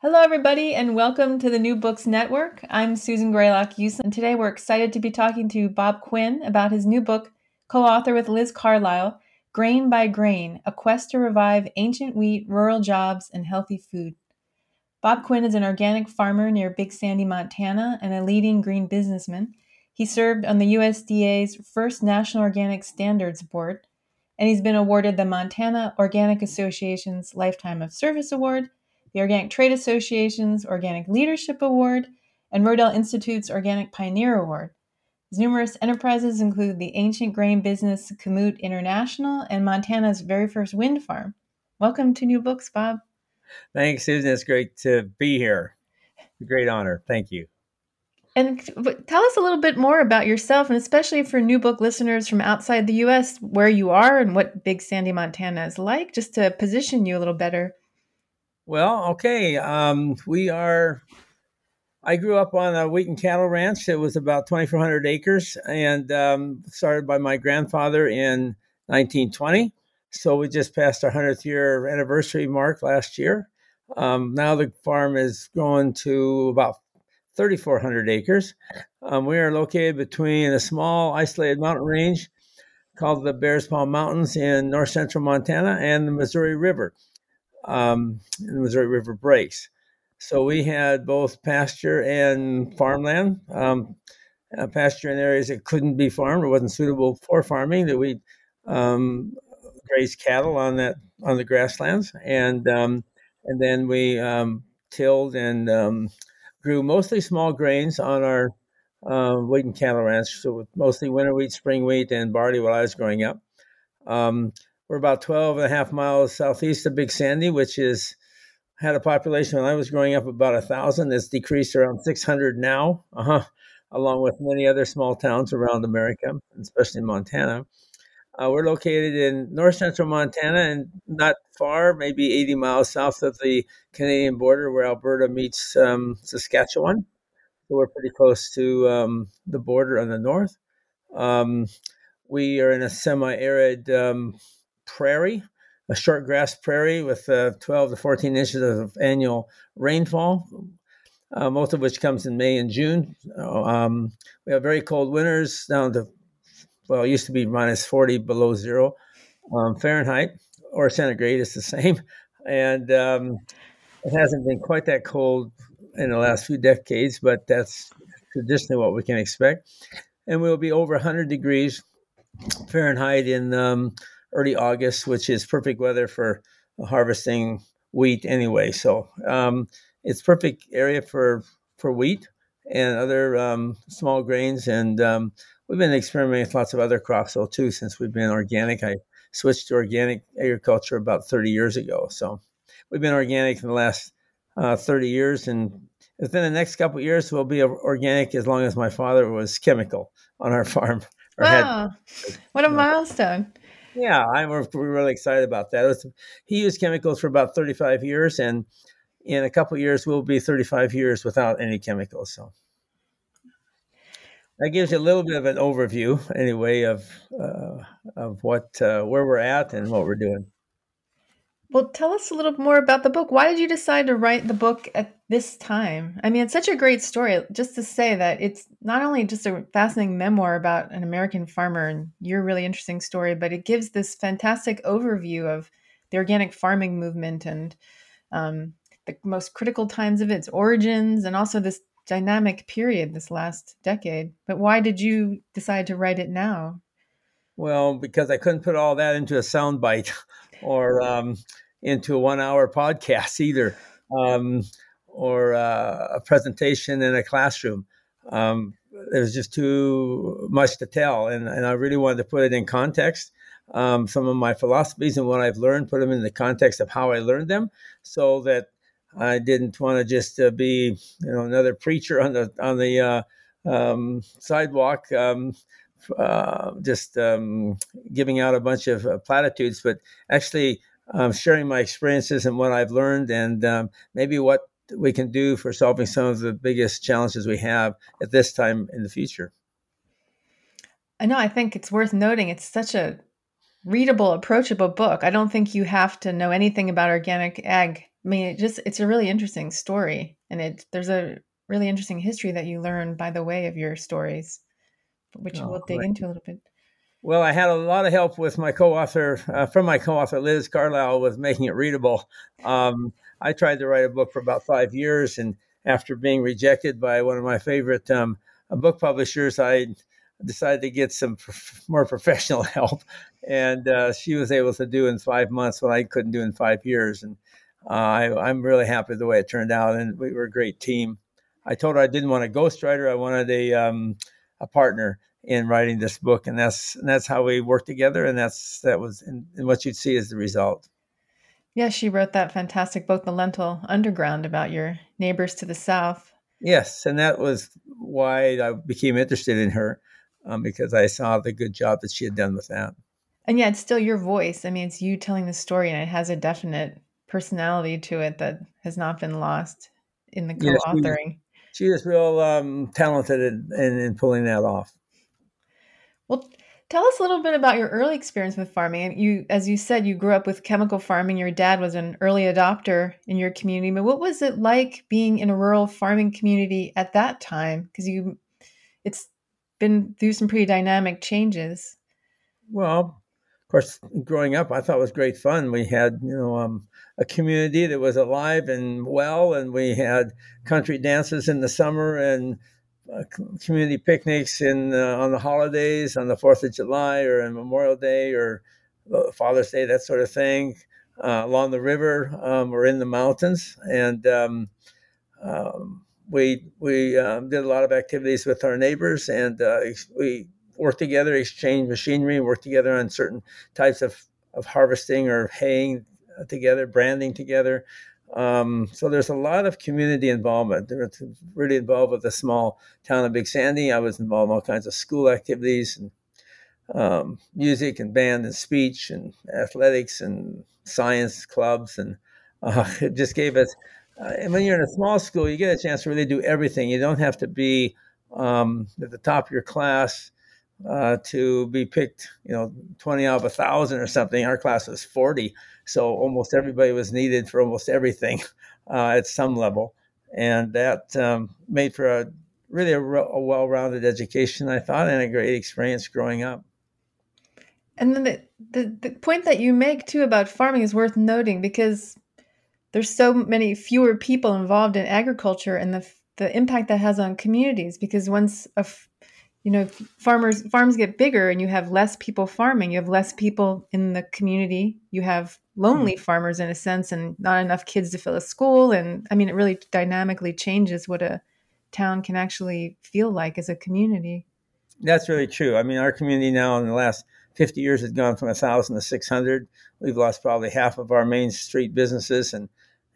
Hello, everybody, and welcome to the New Books Network. I'm Susan Grelock Yusem, and today we're excited to be talking to Bob Quinn about his new book, co author with Liz Carlisle Grain by Grain A Quest to Revive Ancient Wheat, Rural Jobs, and Healthy Food. Bob Quinn is an organic farmer near Big Sandy, Montana, and a leading green businessman. He served on the USDA's first National Organic Standards Board, and he's been awarded the Montana Organic Association's Lifetime of Service Award the Organic Trade Association's Organic Leadership Award, and Rodale Institute's Organic Pioneer Award. His numerous enterprises include the ancient grain business Kamut International and Montana's very first wind farm. Welcome to New Books, Bob. Thanks, Susan. It's great to be here. great honor. Thank you. And tell us a little bit more about yourself, and especially for new book listeners from outside the U.S., where you are and what Big Sandy, Montana is like, just to position you a little better. Well, okay. Um, we are. I grew up on a wheat and cattle ranch. It was about 2,400 acres, and um, started by my grandfather in 1920. So we just passed our 100th year anniversary mark last year. Um, now the farm is growing to about 3,400 acres. Um, we are located between a small isolated mountain range called the Bears Paw Mountains in north central Montana and the Missouri River um, the Missouri River breaks. So we had both pasture and farmland. Um, uh, pasture in areas that couldn't be farmed or wasn't suitable for farming that we um, grazed cattle on that on the grasslands, and um, and then we um, tilled and um, grew mostly small grains on our uh, wheat and cattle ranch. So mostly winter wheat, spring wheat, and barley while I was growing up. Um, we're about 12 and a half miles southeast of Big Sandy, which is had a population when I was growing up about a thousand. It's decreased around 600 now, uh-huh, along with many other small towns around America, especially in Montana. Uh, we're located in north central Montana and not far, maybe 80 miles south of the Canadian border where Alberta meets um, Saskatchewan. So we're pretty close to um, the border on the north. Um, we are in a semi arid um, prairie, a short grass prairie with uh, 12 to 14 inches of annual rainfall, uh, most of which comes in May and June. Um, we have very cold winters down to, well, it used to be minus 40 below zero um, Fahrenheit or centigrade, it's the same. And um, it hasn't been quite that cold in the last few decades, but that's traditionally what we can expect. And we'll be over 100 degrees Fahrenheit in um, early August, which is perfect weather for harvesting wheat anyway. So um, it's perfect area for for wheat and other um, small grains. And um, we've been experimenting with lots of other crops though too since we've been organic. I switched to organic agriculture about 30 years ago. So we've been organic in the last uh, 30 years, and within the next couple years, we'll be organic as long as my father was chemical on our farm. Wow, had, what a milestone! Yeah, I'm we're really excited about that. Was, he used chemicals for about 35 years, and in a couple years, we'll be 35 years without any chemicals. So that gives you a little bit of an overview, anyway, of uh, of what uh, where we're at and what we're doing. Well, tell us a little more about the book. Why did you decide to write the book at this time? I mean, it's such a great story. Just to say that it's not only just a fascinating memoir about an American farmer and your really interesting story, but it gives this fantastic overview of the organic farming movement and um, the most critical times of its origins and also this dynamic period this last decade. But why did you decide to write it now? Well, because I couldn't put all that into a soundbite or um, into a one-hour podcast either, um, or uh, a presentation in a classroom. Um, there was just too much to tell, and, and I really wanted to put it in context. Um, some of my philosophies and what I've learned, put them in the context of how I learned them, so that I didn't want to just uh, be, you know, another preacher on the on the uh, um, sidewalk, um, uh, just um, giving out a bunch of uh, platitudes, but actually um, sharing my experiences and what I've learned, and um, maybe what we can do for solving some of the biggest challenges we have at this time in the future. I know. I think it's worth noting. It's such a readable, approachable book. I don't think you have to know anything about organic ag I mean, it just it's a really interesting story, and it there's a really interesting history that you learn by the way of your stories, which oh, we'll dig right. into a little bit. Well, I had a lot of help with my co-author, uh, from my co-author Liz Carlisle, with making it readable. Um, I tried to write a book for about five years, and after being rejected by one of my favorite um, book publishers, I decided to get some more professional help, and uh, she was able to do in five months what I couldn't do in five years. And uh, I, am really happy with the way it turned out, and we were a great team. I told her I didn't want a ghostwriter; I wanted a um, a partner in writing this book, and that's and that's how we worked together, and that's that was and, and what you'd see is the result. Yeah, she wrote that fantastic book, The Lentil Underground, about your neighbors to the south. Yes, and that was why I became interested in her um, because I saw the good job that she had done with that. And yeah, it's still your voice. I mean, it's you telling the story, and it has a definite personality to it that has not been lost in the co-authoring. Yeah, she, is real um, talented in, in, in, pulling that off. Well, tell us a little bit about your early experience with farming. You, as you said, you grew up with chemical farming. Your dad was an early adopter in your community. But what was it like being in a rural farming community at that time? Because you, it's been through some pretty dynamic changes. Well, of course, growing up, I thought it was great fun. We had, you know, um, a community that was alive and well, and we had country dances in the summer and uh, community picnics in uh, on the holidays, on the Fourth of July or Memorial Day or uh, Father's Day, that sort of thing, uh, along the river um, or in the mountains, and um, um, we we um, did a lot of activities with our neighbors, and uh, we worked together, exchanged machinery, worked together on certain types of, of harvesting or haying together, branding together. Um, so there's a lot of community involvement. They're really involved with the small town of Big Sandy. I was involved in all kinds of school activities and um, music and band and speech and athletics and science clubs. And uh, it just gave us, uh, when you're in a small school, you get a chance to really do everything. You don't have to be um, at the top of your class uh, to be picked, you know, 20 out of a thousand or something. Our class was 40. So almost everybody was needed for almost everything uh, at some level. And that um, made for a really a, a well rounded education, I thought, and a great experience growing up. And then the, the, the point that you make too about farming is worth noting because there's so many fewer people involved in agriculture and the the impact that has on communities because once a you know farmers farms get bigger and you have less people farming. You have less people in the community. You have lonely mm-hmm. farmers in a sense and not enough kids to fill a school. And i mean it really dynamically changes what a town can actually feel like as a community. That's really true. I mean our community now in the last 50 years has gone from 1000 to 600 we've lost probably half of our main street businesses and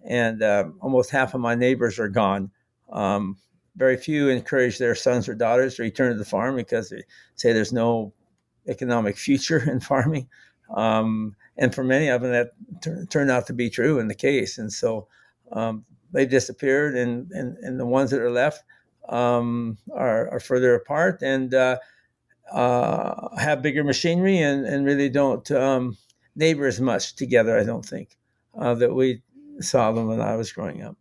and uh, almost half of my neighbors are gone. Um, very few encourage their sons or daughters to return to the farm because they say there's no economic future in farming. Um, and for many of them, that t- turned out to be true in the case. And so um, they've disappeared, and, and, and the ones that are left um, are, are further apart and uh, uh, have bigger machinery and, and really don't um, neighbor as much together, I don't think, uh, that we saw them when I was growing up.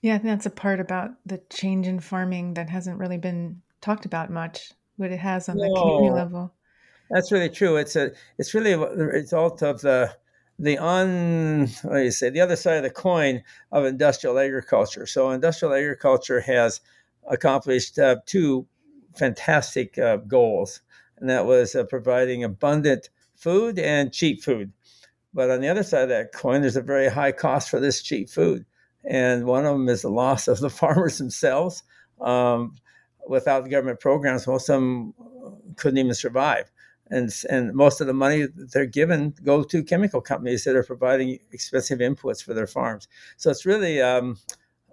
Yeah, I think that's a part about the change in farming that hasn't really been talked about much, what it has on no, the community level. That's really true. It's a it's really a result of the the on what do you say the other side of the coin of industrial agriculture. So industrial agriculture has accomplished uh, two fantastic uh, goals, and that was uh, providing abundant food and cheap food. But on the other side of that coin, there's a very high cost for this cheap food, and one of them is the loss of the farmers themselves. Um, without the government programs, most of them couldn't even survive and and most of the money they're given go to chemical companies that are providing expensive inputs for their farms. So it's really um,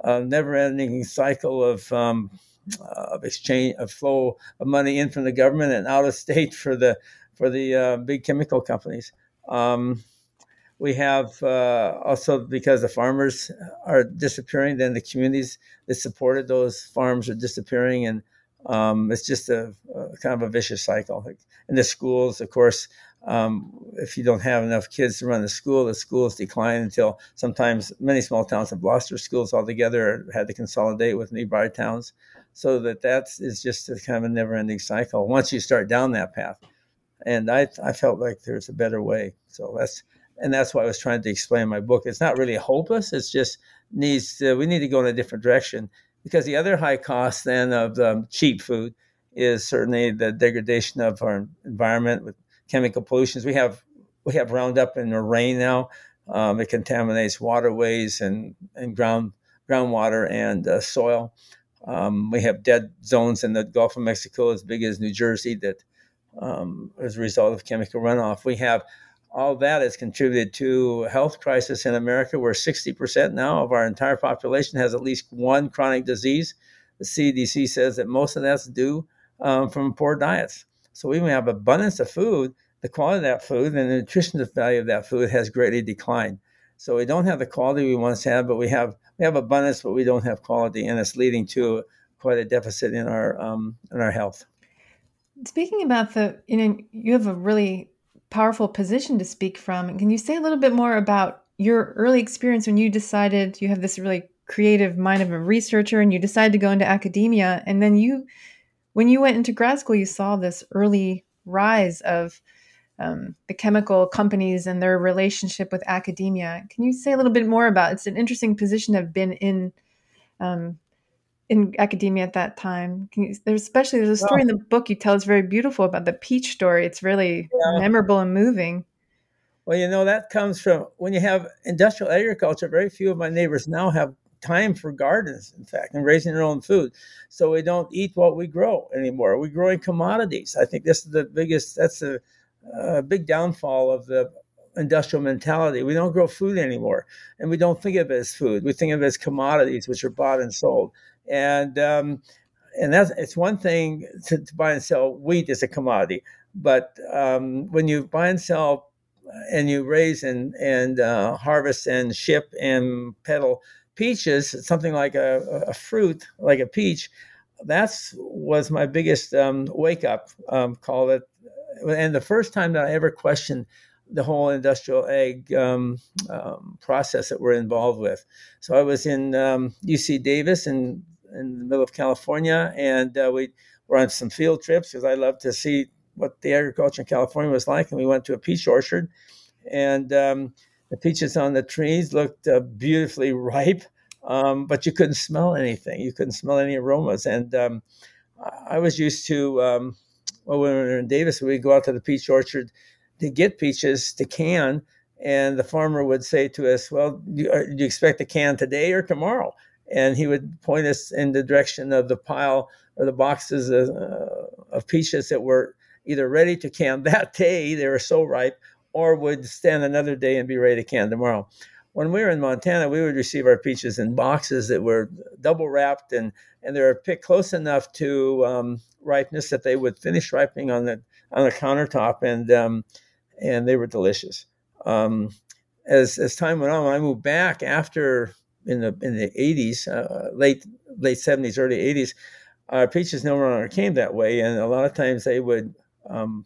a never-ending cycle of um, of exchange of flow of money in from the government and out of state for the for the uh, big chemical companies. Um, we have uh, also because the farmers are disappearing, then the communities that supported those farms are disappearing, and um, it's just a, a, kind of a vicious cycle. Like in the schools, of course, um, if you don't have enough kids to run the school, the schools decline until sometimes many small towns have lost their schools altogether or had to consolidate with nearby towns. So that that is just a kind of a never-ending cycle once you start down that path. And I, I felt like there's a better way. So that's and that's why I was trying to explain in my book. It's not really hopeless. It's just needs to, we need to go in a different direction because the other high cost then of um, cheap food is certainly the degradation of our environment with chemical pollutions. We have we have Roundup in the rain now. Um, it contaminates waterways and, and ground groundwater and uh, soil. Um, we have dead zones in the Gulf of Mexico as big as New Jersey that um, as a result of chemical runoff. We have all that has contributed to a health crisis in America, where 60% now of our entire population has at least one chronic disease. The CDC says that most of that's due um, from poor diets. So we have abundance of food. The quality of that food and the nutritional value of that food has greatly declined. So we don't have the quality we once had, but we have we have abundance, but we don't have quality, and it's leading to quite a deficit in our um, in our health. Speaking about the, you know, you have a really powerful position to speak from. Can you say a little bit more about your early experience when you decided you have this really creative mind of a researcher and you decided to go into academia and then you when you went into grad school you saw this early rise of um, the chemical companies and their relationship with academia can you say a little bit more about it's an interesting position to have been in um, in academia at that time. You, there's especially there's a story in the book you tell is very beautiful about the peach story. It's really yeah. memorable and moving. Well, you know that comes from when you have industrial agriculture. Very few of my neighbors now have time for gardens, in fact, and raising their own food. So we don't eat what we grow anymore. We're growing commodities. I think this is the biggest. That's a, a uh, big downfall of the industrial mentality. We don't grow food anymore, and we don't think of it as food. We think of it as commodities, which are bought and sold and um, and that's it's one thing to, to, buy and sell wheat as a commodity, but um, when you buy and sell and you raise and and uh, harvest and ship and peddle peaches, something like a, a fruit like a peach, that's was my biggest um, wake up um, call. It and the first time that I ever questioned the whole industrial ag um, um, process that we're involved with. So I was in um, UC Davis and in the middle of California, and uh, we were on some field trips because I love to see what the agriculture in California was like. And we went to a peach orchard, and um, the peaches on the trees looked uh, beautifully ripe, um, but you couldn't smell anything. You couldn't smell any aromas. And um, I was used to, um, well, when we were in Davis, we'd go out to the peach orchard to get peaches to can. And the farmer would say to us, Well, do you, do you expect a can today or tomorrow? And he would point us in the direction of the pile or the boxes of, uh, of peaches that were either ready to can that day, they were so ripe, or would stand another day and be ready to can tomorrow. When we were in Montana, we would receive our peaches in boxes that were double wrapped and, and they were picked close enough to um, ripeness that they would finish ripening on the on the countertop and um, and they were delicious. Um, as as time went on, when I moved back after in the in the 80s, uh, late late 70s, early 80s, our peaches no longer came that way, and a lot of times they would um,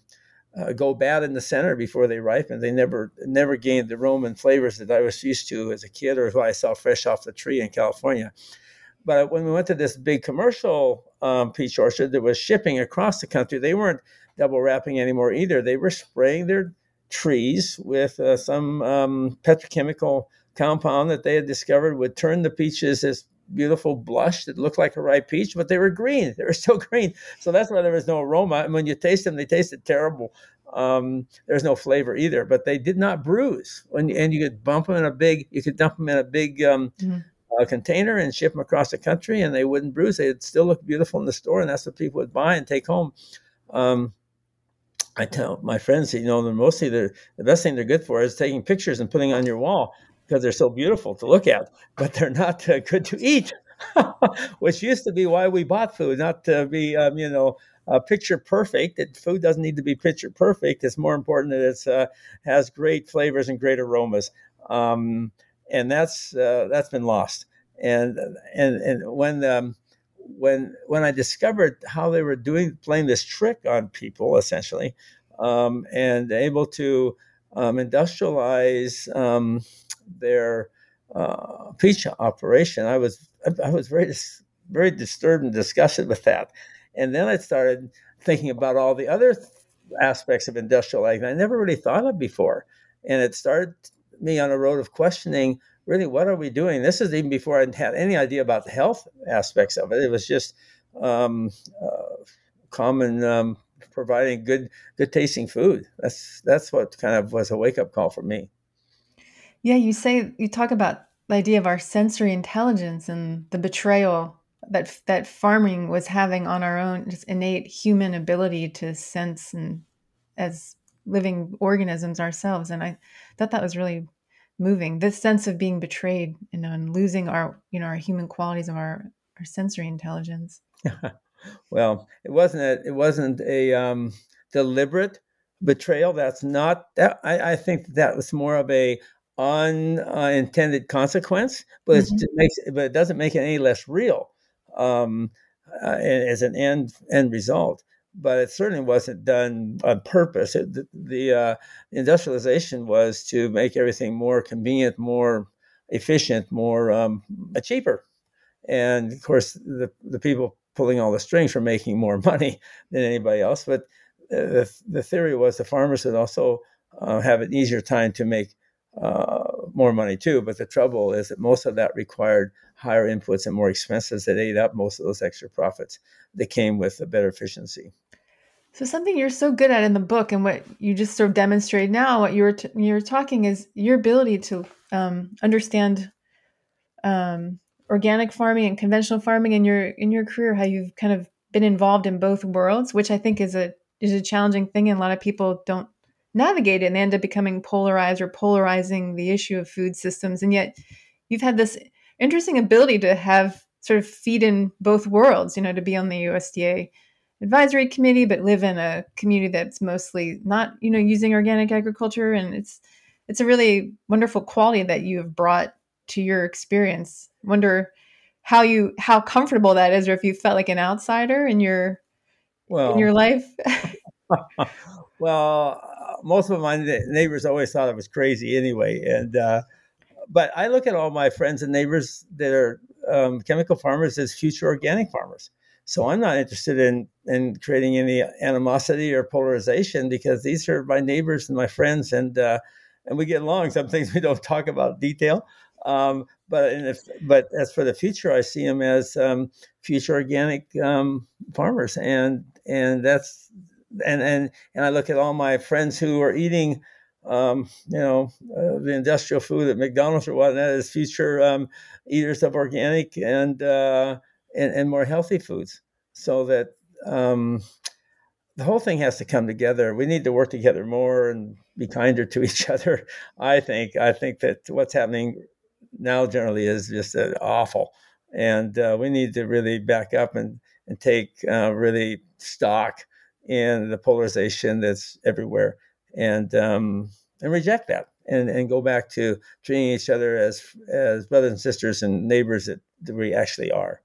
uh, go bad in the center before they ripened. They never never gained the Roman flavors that I was used to as a kid, or what I saw fresh off the tree in California. But when we went to this big commercial um, peach orchard that was shipping across the country, they weren't double wrapping anymore either. They were spraying their trees with uh, some um, petrochemical compound that they had discovered would turn the peaches this beautiful blush that looked like a ripe peach, but they were green. They were still green. So that's why there was no aroma. And when you taste them, they tasted terrible. Um, there's no flavor either, but they did not bruise. When, and you could bump them in a big, you could dump them in a big um, mm-hmm. uh, container and ship them across the country, and they wouldn't bruise. They'd still look beautiful in the store, and that's what people would buy and take home. Um, I tell my friends, you know, they're mostly the best thing they're good for is taking pictures and putting on your wall because they're so beautiful to look at, but they're not uh, good to eat, which used to be why we bought food, not to be, um, you know, uh, picture perfect. That food doesn't need to be picture perfect. It's more important that it uh, has great flavors and great aromas, um, and that's uh, that's been lost. And and and when um, when when I discovered how they were doing playing this trick on people, essentially, um, and able to um, industrialize um, their uh, peach operation, I was I was very very disturbed and disgusted with that. And then I started thinking about all the other aspects of industrial ag that I never really thought of before. And it started me on a road of questioning really what are we doing? This is even before I had any idea about the health aspects of it. It was just um, uh, common um, providing good good tasting food. That's that's what kind of was a wake up call for me. Yeah, you say you talk about the idea of our sensory intelligence and the betrayal that that farming was having on our own just innate human ability to sense and as living organisms ourselves. And i thought that was really moving this sense of being betrayed you know, and losing our you know our human qualities of our our sensory intelligence. Well it wasn't a, it wasn't a um, deliberate betrayal. That's not that I, I think that was more of a unintended consequence but mm-hmm. it makes but it doesn't make it any less real um, uh, as an end end result. But it certainly wasn't done on purpose. It, the, the uh, industrialization was to make everything more convenient, more efficient, more um, cheaper. And of course, the, the people pulling all the strings were making more money than anybody else. But uh, the, the theory was the farmers would also uh, have an easier time to make uh, more money too. But the trouble is that most of that required higher inputs and more expenses that ate up most of those extra profits that came with a better efficiency. So something you're so good at in the book, and what you just sort of demonstrate now, what you're t- you're talking is your ability to um, understand um, organic farming and conventional farming in your in your career, how you've kind of been involved in both worlds, which I think is a is a challenging thing, and a lot of people don't navigate it, and they end up becoming polarized or polarizing the issue of food systems, and yet you've had this interesting ability to have sort of feed in both worlds, you know, to be on the USDA advisory committee, but live in a community that's mostly not, you know, using organic agriculture. And it's it's a really wonderful quality that you have brought to your experience. Wonder how you how comfortable that is, or if you felt like an outsider in your well, in your life. well, most of my neighbors always thought I was crazy anyway, and uh, but I look at all my friends and neighbors that are um, chemical farmers as future organic farmers. So I'm not interested in in creating any animosity or polarization because these are my neighbors and my friends, and uh, and we get along. Some things we don't talk about detail, um, but if, but as for the future, I see them as um, future organic um, farmers, and and that's and and and I look at all my friends who are eating um, you know, uh, the industrial food at McDonald's or whatnot as future um, eaters of organic and, uh, and, and more healthy foods, so that um, the whole thing has to come together. We need to work together more and be kinder to each other. I think. I think that what's happening now generally is just uh, awful, and uh, we need to really back up and and take uh, really stock in the polarization that's everywhere and um, and reject that and, and go back to treating each other as as brothers and sisters and neighbors that, that we actually are.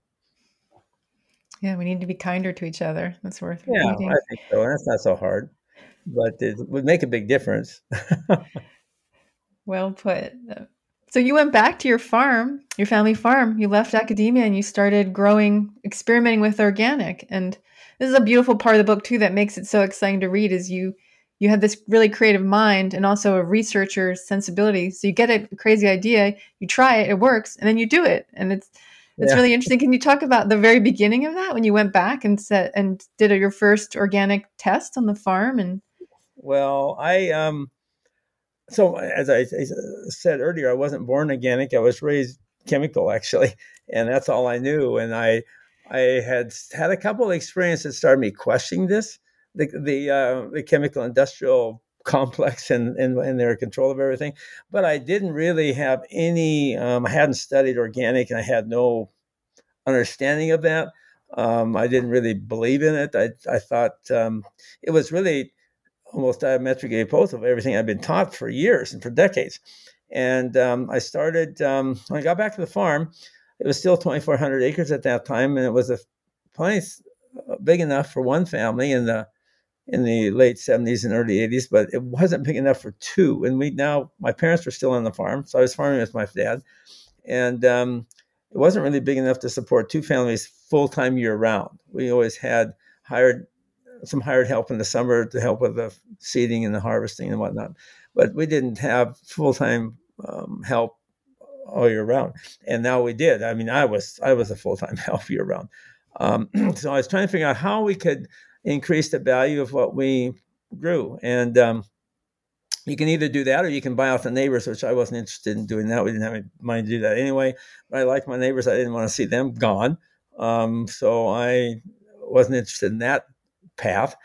Yeah, we need to be kinder to each other. That's worth yeah, reading. I think so. That's not so hard, but it would make a big difference. well put. So you went back to your farm, your family farm. You left academia and you started growing, experimenting with organic. And this is a beautiful part of the book too that makes it so exciting to read. Is you you have this really creative mind and also a researcher's sensibility. So you get a crazy idea, you try it, it works, and then you do it, and it's it's yeah. really interesting. Can you talk about the very beginning of that when you went back and set and did your first organic test on the farm? And well, I um, so as I, I said earlier, I wasn't born organic. I was raised chemical actually, and that's all I knew. And I I had had a couple of experiences that started me questioning this the the uh, the chemical industrial complex and, and and their control of everything. But I didn't really have any. Um, I hadn't studied organic, and I had no understanding of that. Um, I didn't really believe in it. I I thought um, it was really almost diametrically opposed of everything I've been taught for years and for decades. And um, I started um, when I got back to the farm. It was still 2,400 acres at that time, and it was a place uh, big enough for one family. And the in the late 70s and early 80s, but it wasn't big enough for two. And we now, my parents were still on the farm, so I was farming with my dad, and um, it wasn't really big enough to support two families full time year round. We always had hired some hired help in the summer to help with the seeding and the harvesting and whatnot, but we didn't have full time um, help all year round. And now we did. I mean, I was I was a full time help year round. Um, so I was trying to figure out how we could increase the value of what we grew. And um, you can either do that or you can buy off the neighbors, which I wasn't interested in doing that. We didn't have any money to do that anyway. But I liked my neighbors. I didn't want to see them gone. Um, so I wasn't interested in that path.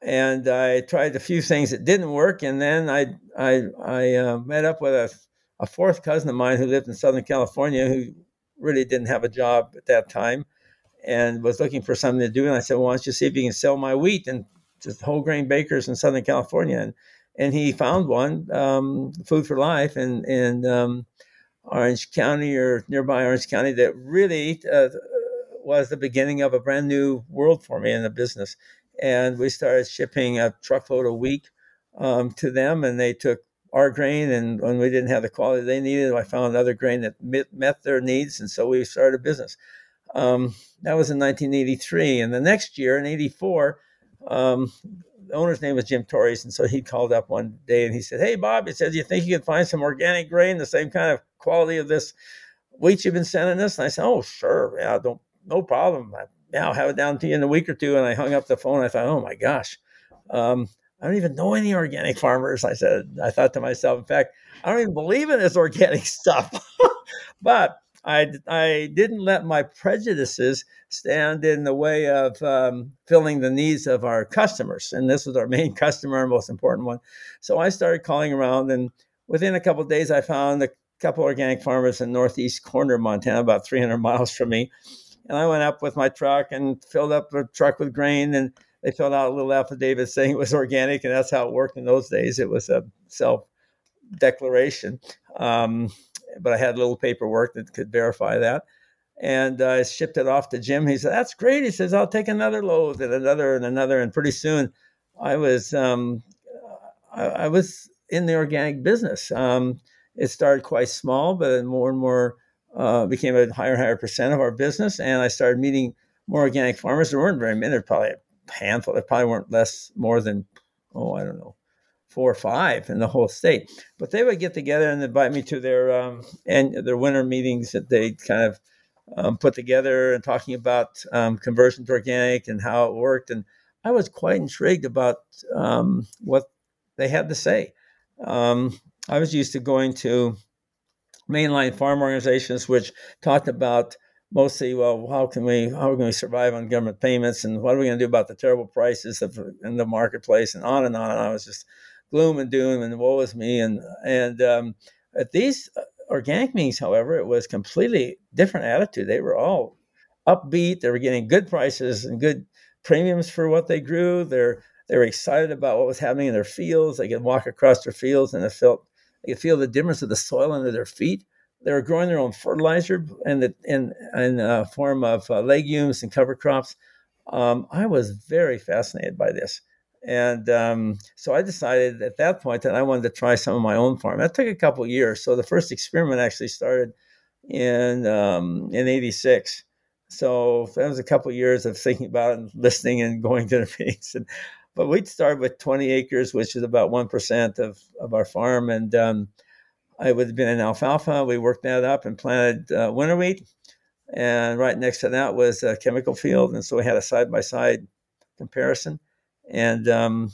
And I tried a few things that didn't work. And then I, I, I uh, met up with a, a fourth cousin of mine who lived in Southern California who really didn't have a job at that time and was looking for something to do. And I said, well, why don't you see if you can sell my wheat and just whole grain bakers in Southern California? And, and he found one, um, Food for Life, in, in um, Orange County or nearby Orange County that really uh, was the beginning of a brand new world for me in the business. And we started shipping a truckload a week um, to them, and they took our grain. And when we didn't have the quality they needed, I found other grain that met, met their needs. And so we started a business. Um, that was in 1983. And the next year, in 84, um, the owner's name was Jim Torres. And so he called up one day and he said, Hey, Bob, he said, you think you can find some organic grain, the same kind of quality of this wheat you've been sending us? And I said, Oh, sure. Yeah, don't, no problem. I, yeah, I'll have it down to you in a week or two. And I hung up the phone. I thought, Oh my gosh. Um, I don't even know any organic farmers. I said, I thought to myself, in fact, I don't even believe in this organic stuff. but I, I didn't let my prejudices stand in the way of um, filling the needs of our customers. And this was our main customer, our most important one. So I started calling around, and within a couple days, I found a couple organic farmers in northeast corner of Montana, about 300 miles from me. And I went up with my truck and filled up the truck with grain, and they filled out a little affidavit saying it was organic, and that's how it worked in those days. It was a self declaration. Um, but I had a little paperwork that could verify that. And I shipped it off to Jim. He said, "That's great." He says, "I'll take another load and another and another." And pretty soon, I was um, I, I, was in the organic business. Um, it started quite small, but more and more uh, became a higher and higher percent of our business. And I started meeting more organic farmers. There weren't very many. Probably handful. There probably weren't less more than oh I don't know four or five in the whole state. But they would get together and invite me to their um, and their winter meetings that they kind of um, put together and talking about um, conversion to organic and how it worked. And I was quite intrigued about um, what they had to say. Um, I was used to going to mainline farm organizations which talked about mostly, well, how can we, how are we survive on government payments, and what are we going to do about the terrible prices of, in the marketplace, and on and on. And I was just gloom and doom and woe is me. And and um, at these uh, organic meetings, however, it was completely different attitude. They were all upbeat. They were getting good prices and good premiums for what they grew. They're they were excited about what was happening in their fields. They could walk across their fields and they felt they could feel the difference of the soil under their feet. They were growing their own fertilizer in the in in uh, form of uh, legumes and cover crops. Um, I was very fascinated by this. And um, so I decided at that point that I wanted to try some of my own farm. That took a couple years. So the first experiment actually started in um, in '86. So that was a couple years of thinking about it and listening and going to the meetings. And, but we started with 20 acres, which is about 1% of, of our farm. And um, I would have been in alfalfa. We worked that up and planted uh, winter wheat. And right next to that was a chemical field. And so we had a side by side comparison. And um,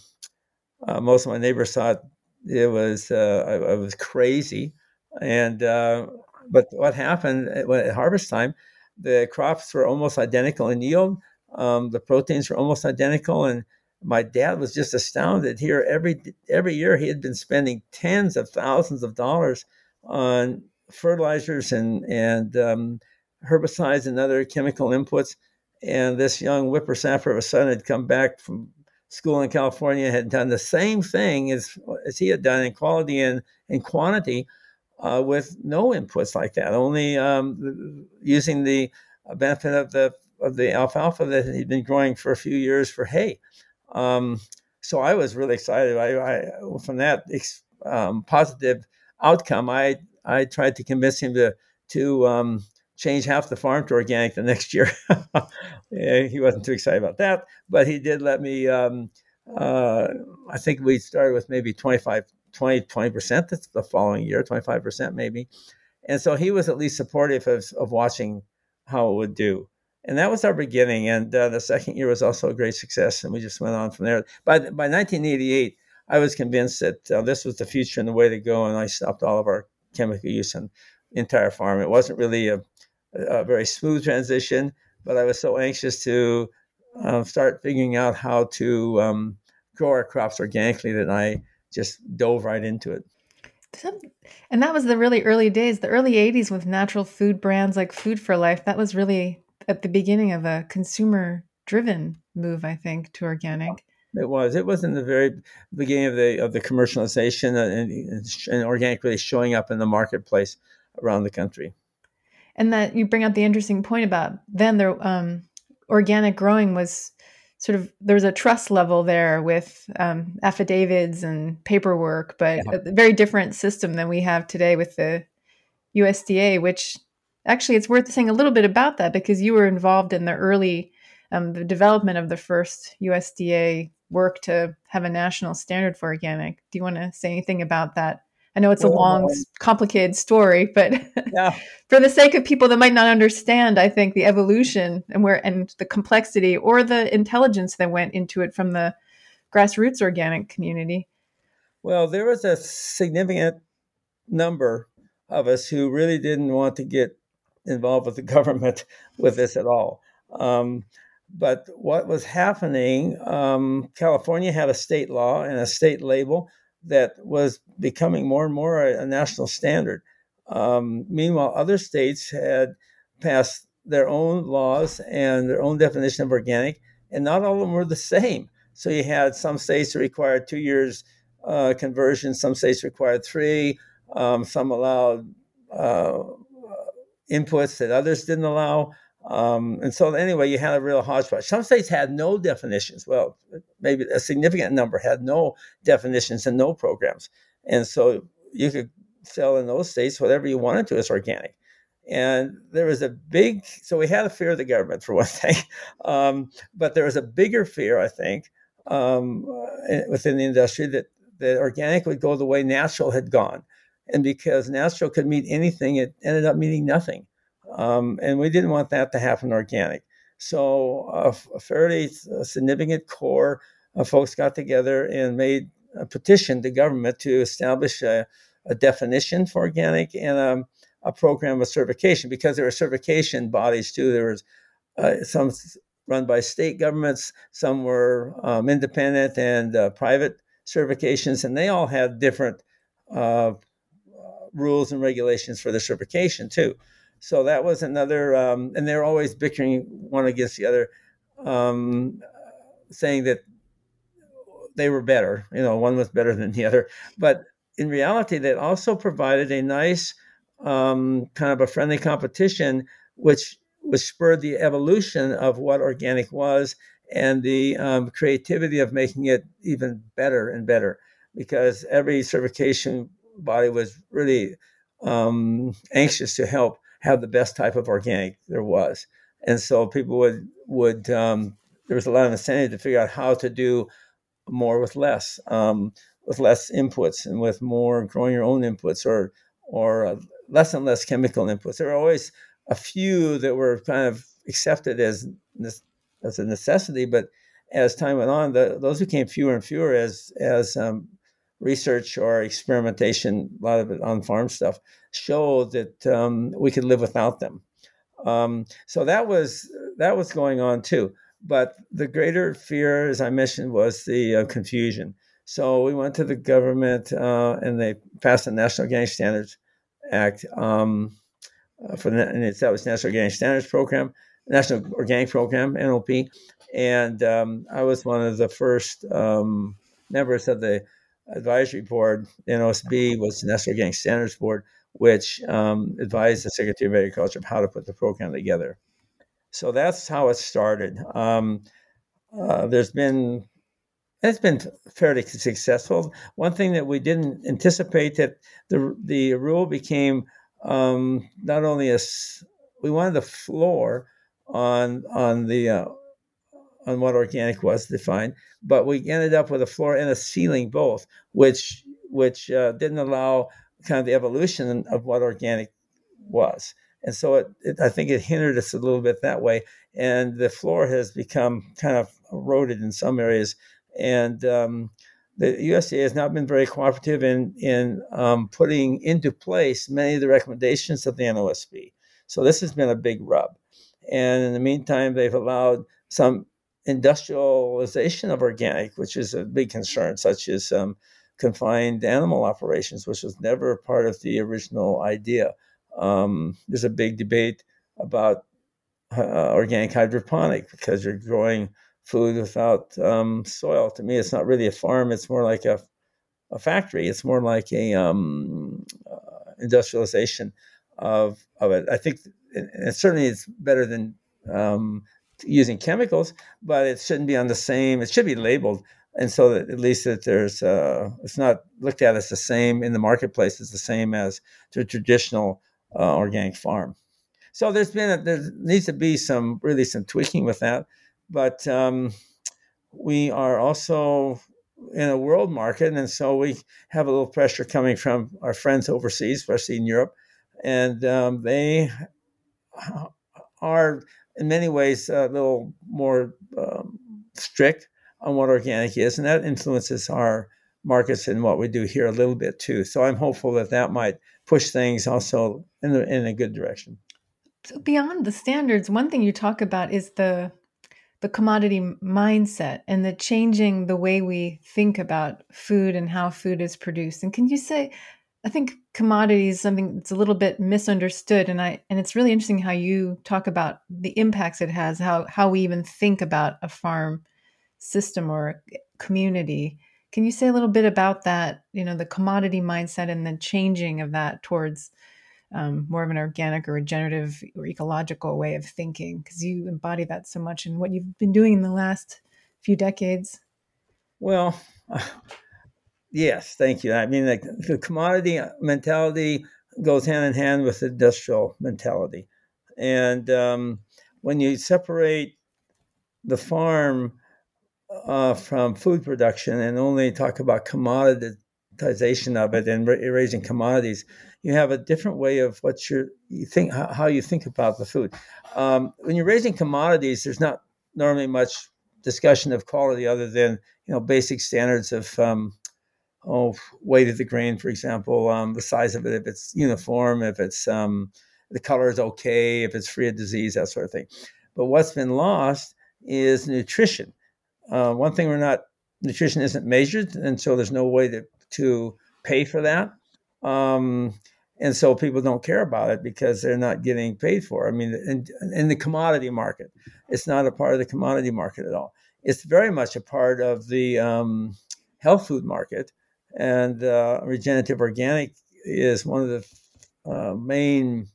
uh, most of my neighbors thought it was, uh, I, I, was crazy. And, uh, but what happened at, at harvest time, the crops were almost identical in yield. Um, the proteins were almost identical. And my dad was just astounded. Here every every year he had been spending tens of thousands of dollars on fertilizers and and um, herbicides and other chemical inputs. And this young whippersnapper of a son had come back from school in California had done the same thing as as he had done in quality and in quantity uh, with no inputs like that. Only um, using the benefit of the of the alfalfa that he'd been growing for a few years for hay um, so I was really excited. I, I from that um, positive outcome, I I tried to convince him to to um, change half the farm to organic the next year. he wasn't too excited about that, but he did let me. Um, uh, I think we started with maybe 25, 20, 20% the following year, 25% maybe. And so he was at least supportive of, of watching how it would do and that was our beginning. And uh, the second year was also a great success, and we just went on from there. By by 1988, I was convinced that uh, this was the future and the way to go, and I stopped all of our chemical use on entire farm. It wasn't really a, a very smooth transition, but I was so anxious to uh, start figuring out how to um, grow our crops organically that I just dove right into it. And that was the really early days, the early 80s with natural food brands like Food for Life. That was really at the beginning of a consumer driven move, I think, to organic. It was. It was in the very beginning of the of the commercialization and, and organic really showing up in the marketplace around the country. And that you bring up the interesting point about then the um, organic growing was sort of there was a trust level there with um, affidavits and paperwork, but yeah. a very different system than we have today with the USDA, which actually it's worth saying a little bit about that because you were involved in the early um, the development of the first USDA work to have a national standard for organic. Do you want to say anything about that? I know it's a long, complicated story, but yeah. for the sake of people that might not understand, I think the evolution and where and the complexity or the intelligence that went into it from the grassroots organic community. Well, there was a significant number of us who really didn't want to get involved with the government with this at all. Um, but what was happening, um, California had a state law and a state label that was becoming more and more a, a national standard. Um, meanwhile, other states had passed their own laws and their own definition of organic, and not all of them were the same. So you had some states that required two years uh, conversion, some states required three, um, some allowed uh, inputs that others didn't allow. Um, and so, anyway, you had a real hodgepodge. Some states had no definitions. Well, maybe a significant number had no definitions and no programs. And so, you could sell in those states whatever you wanted to as organic. And there was a big, so we had a fear of the government for one thing, um, but there was a bigger fear, I think, um, within the industry that, that organic would go the way natural had gone and because natural could meet anything, it ended up meeting nothing. Um, and we didn't want that to happen organic. So uh, a fairly significant core of folks got together and made a petition to government to establish a, a definition for organic and a, a, program of certification because there were certification bodies too. There was uh, some run by state governments, some were um, independent and uh, private certifications, and they all had different uh, rules and regulations for the certification too. So that was another, um, and they're always bickering one against the other, um, saying that they were better. You know, one was better than the other. But in reality, that also provided a nice um, kind of a friendly competition, which which spurred the evolution of what organic was and the um, creativity of making it even better and better. Because every certification body was really um, anxious to help have the best type of organic there was, and so people would would um, there was a lot of incentive to figure out how to do more with less, um, with less inputs, and with more growing your own inputs, or or uh, less and less chemical inputs. There were always a few that were kind of accepted as as a necessity, but as time went on, the, those became fewer and fewer as as um, research or experimentation, a lot of it on farm stuff, showed that um, we could live without them. Um, so that was that was going on too. But the greater fear, as I mentioned, was the uh, confusion. So we went to the government uh, and they passed the National Organic Standards Act um, uh, for the, and that was National Organic Standards Program, National Organic Program (NOP), and um, I was one of the first um, members of the advisory board. NOSB was the National Organic Standards Board, which um, advised the Secretary of Agriculture of how to put the program together. So that's how it started. Um, uh, there's been it's been fairly successful. One thing that we didn't anticipate that the the rule became um, not only a we wanted the floor on on the uh, on what organic was defined, but we ended up with a floor and a ceiling both, which which uh, didn't allow kind of the evolution of what organic was. And so it, it, I think it hindered us a little bit that way. And the floor has become kind of eroded in some areas. And um, the USDA has not been very cooperative in, in um, putting into place many of the recommendations of the NOSB. So this has been a big rub. And in the meantime, they've allowed some industrialization of organic, which is a big concern, such as um, confined animal operations, which was never part of the original idea. Um, there's a big debate about uh, organic hydroponic because you're growing food without um, soil. To me, it's not really a farm; it's more like a a factory. It's more like a um, uh, industrialization of of it. I think, and certainly, it's better than um, using chemicals, but it shouldn't be on the same. It should be labeled and so that at least that there's uh, it's not looked at as the same in the marketplace as the same as the traditional uh, organic farm. So there's been a, there needs to be some really some tweaking with that, but um, we are also in a world market, and so we have a little pressure coming from our friends overseas, especially in Europe, and um, they are in many ways a little more um, strict on what organic is, and that influences our markets and what we do here a little bit too. So I'm hopeful that that might push things also in the, in a good direction. So beyond the standards, one thing you talk about is the the commodity mindset and the changing the way we think about food and how food is produced. And can you say I think commodity is something that's a little bit misunderstood and I and it's really interesting how you talk about the impacts it has, how how we even think about a farm system or community. Can you say a little bit about that, you know, the commodity mindset and the changing of that towards um, more of an organic or regenerative or ecological way of thinking? Because you embody that so much in what you've been doing in the last few decades. Well, yes, thank you. I mean, the, the commodity mentality goes hand in hand with industrial mentality. And um, when you separate the farm uh, from food production and only talk about commoditization of it and raising commodities, you have a different way of what you think how you think about the food. Um, when you're raising commodities, there's not normally much discussion of quality other than you know basic standards of um, oh weight of the grain, for example, um, the size of it, if it's uniform, if it's um, the color is okay, if it's free of disease, that sort of thing. But what's been lost is nutrition. Uh, one thing we're not nutrition isn't measured, and so there's no way to to pay for that. Um, and so people don't care about it because they're not getting paid for. It. I mean, in, in the commodity market, it's not a part of the commodity market at all. It's very much a part of the um, health food market, and uh, regenerative organic is one of the uh, main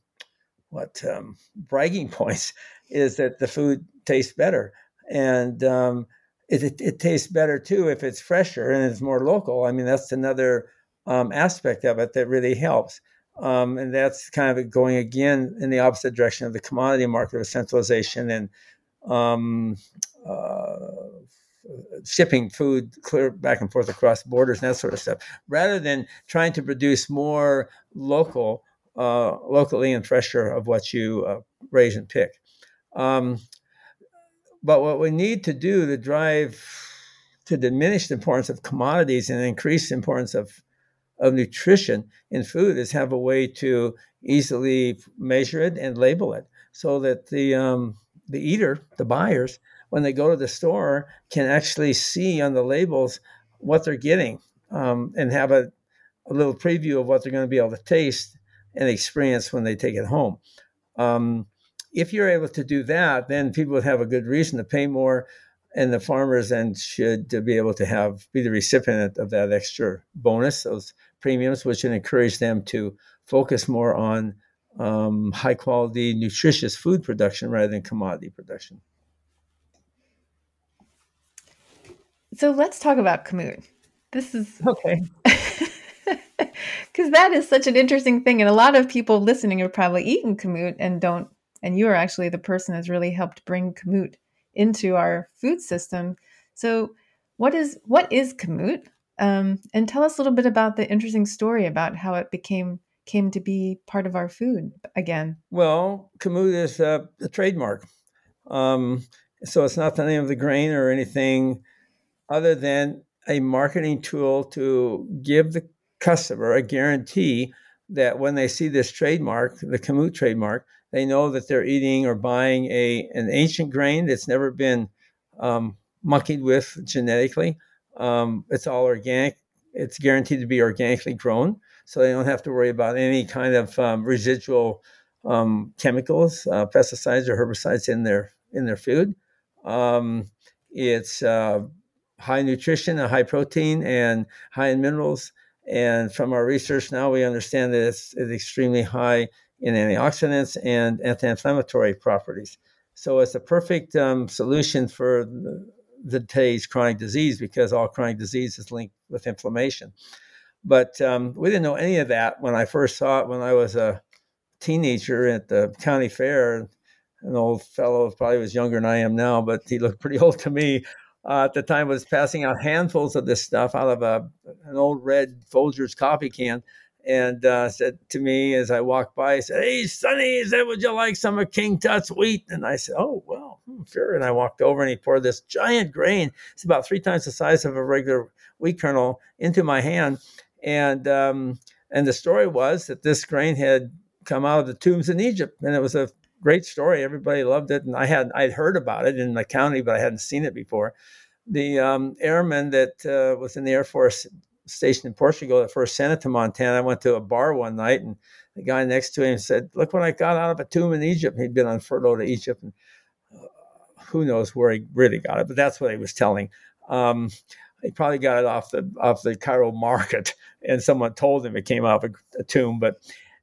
what um, bragging points is that the food tastes better, and um, it, it, it, tastes better too if it's fresher and it's more local. I mean, that's another um, aspect of it that really helps. Um, and that's kind of going again in the opposite direction of the commodity market of centralization and um, uh, shipping food clear back and forth across borders and that sort of stuff, rather than trying to produce more local, uh, locally and fresher of what you uh, raise and pick. Um, but what we need to do to drive to diminish the importance of commodities and increase the importance of of nutrition in food is have a way to easily measure it and label it so that the um, the eater, the buyers, when they go to the store, can actually see on the labels what they're getting um, and have a, a little preview of what they're going to be able to taste and experience when they take it home. Um, if you're able to do that, then people would have a good reason to pay more, and the farmers then should be able to have be the recipient of that extra bonus, those premiums, which would encourage them to focus more on um, high quality, nutritious food production rather than commodity production. So let's talk about kamut. This is okay. Because that is such an interesting thing. And a lot of people listening have probably eaten kamut and don't. And you are actually the person that's really helped bring kamut into our food system. So, what is what is kamut? Um, and tell us a little bit about the interesting story about how it became came to be part of our food again. Well, kamut is a, a trademark, um, so it's not the name of the grain or anything other than a marketing tool to give the customer a guarantee that when they see this trademark, the kamut trademark, they know that they're eating or buying a an ancient grain that's never been um, monkeyed with genetically. Um, it's all organic. It's guaranteed to be organically grown, so they don't have to worry about any kind of um, residual um, chemicals, uh, pesticides or herbicides in their in their food. Um, it's uh, high nutrition and high protein and high in minerals. And from our research now, we understand that it's, it's extremely high in antioxidants and anti-inflammatory properties. So it's a perfect um, solution for the, the today's chronic disease because all chronic disease is linked with inflammation. But um, we didn't know any of that when I first saw it when I was a teenager at the county fair. An old fellow, probably was younger than I am now, but he looked pretty old to me uh, at the time was passing out handfuls of this stuff out of a, an old red Folgers coffee can and uh, said to me as I walked by, he said, Hey, Sonny, said, would you like some of King Tut's wheat? And I said, Oh, well, hmm, sure. And I walked over and he poured this giant grain. It's about three times the size of a regular wheat kernel into my hand. And, um, and the story was that this grain had come out of the tombs in Egypt. And it was a great story. Everybody loved it, and I had I'd heard about it in the county, but I hadn't seen it before. The um, airman that uh, was in the Air Force station in Portugal that first sent it to Montana. I went to a bar one night, and the guy next to him said, "Look what I got out of a tomb in Egypt." He'd been on furlough to Egypt, and uh, who knows where he really got it, but that's what he was telling. Um, he probably got it off the off the Cairo market, and someone told him it came out of a, a tomb. But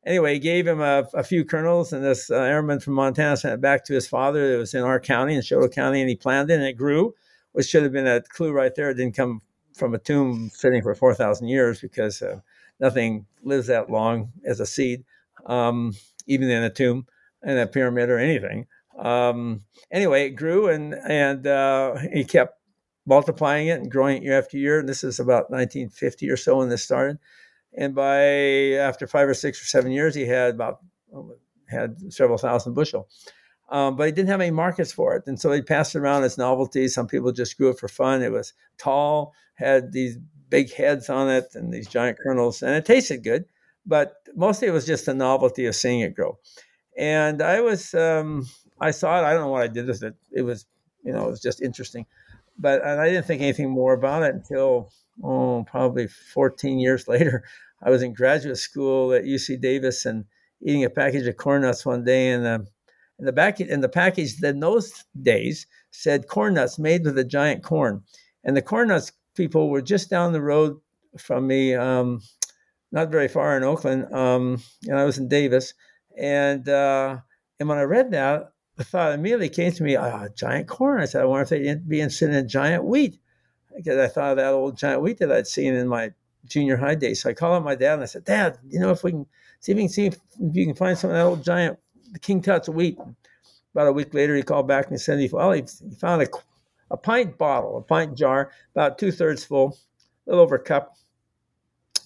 anyway, he gave him a, a few kernels, and this uh, airman from Montana sent it back to his father. It was in our county, in Chouteau County, and he planted it, and it grew, which should have been a clue right there. It didn't come from a tomb sitting for 4,000 years because uh, nothing lives that long as a seed, um, even in a tomb, in a pyramid or anything. Um, anyway, it grew, and, and uh, he kept multiplying it and growing it year after year. And this is about 1950 or so when this started and by after five or six or seven years, he had about had several thousand bushel. Um, but he didn't have any markets for it, and so he passed it around as novelty. Some people just grew it for fun. It was tall, had these big heads on it, and these giant kernels, and it tasted good. But mostly, it was just the novelty of seeing it grow. And I was, um, I saw it. I don't know what I did with it. It was, you know, it was just interesting. But and I didn't think anything more about it until oh, probably 14 years later, I was in graduate school at UC Davis and eating a package of corn nuts one day, and in the back in the package in those days said corn nuts made with a giant corn, and the corn nuts people were just down the road from me, um, not very far in Oakland, um, and I was in Davis, and uh, and when I read that, the thought immediately came to me, oh, giant corn. I said, I wonder if they'd be interested in giant wheat. Because I thought of that old giant wheat that I'd seen in my junior high days. So I called up my dad and I said, Dad, you know, if we can see if we can see if, you can find some of that old giant the King Tut's wheat. About a week later, he called back and he said, well, he, he found a, a pint bottle, a pint jar, about two thirds full, a little over a cup,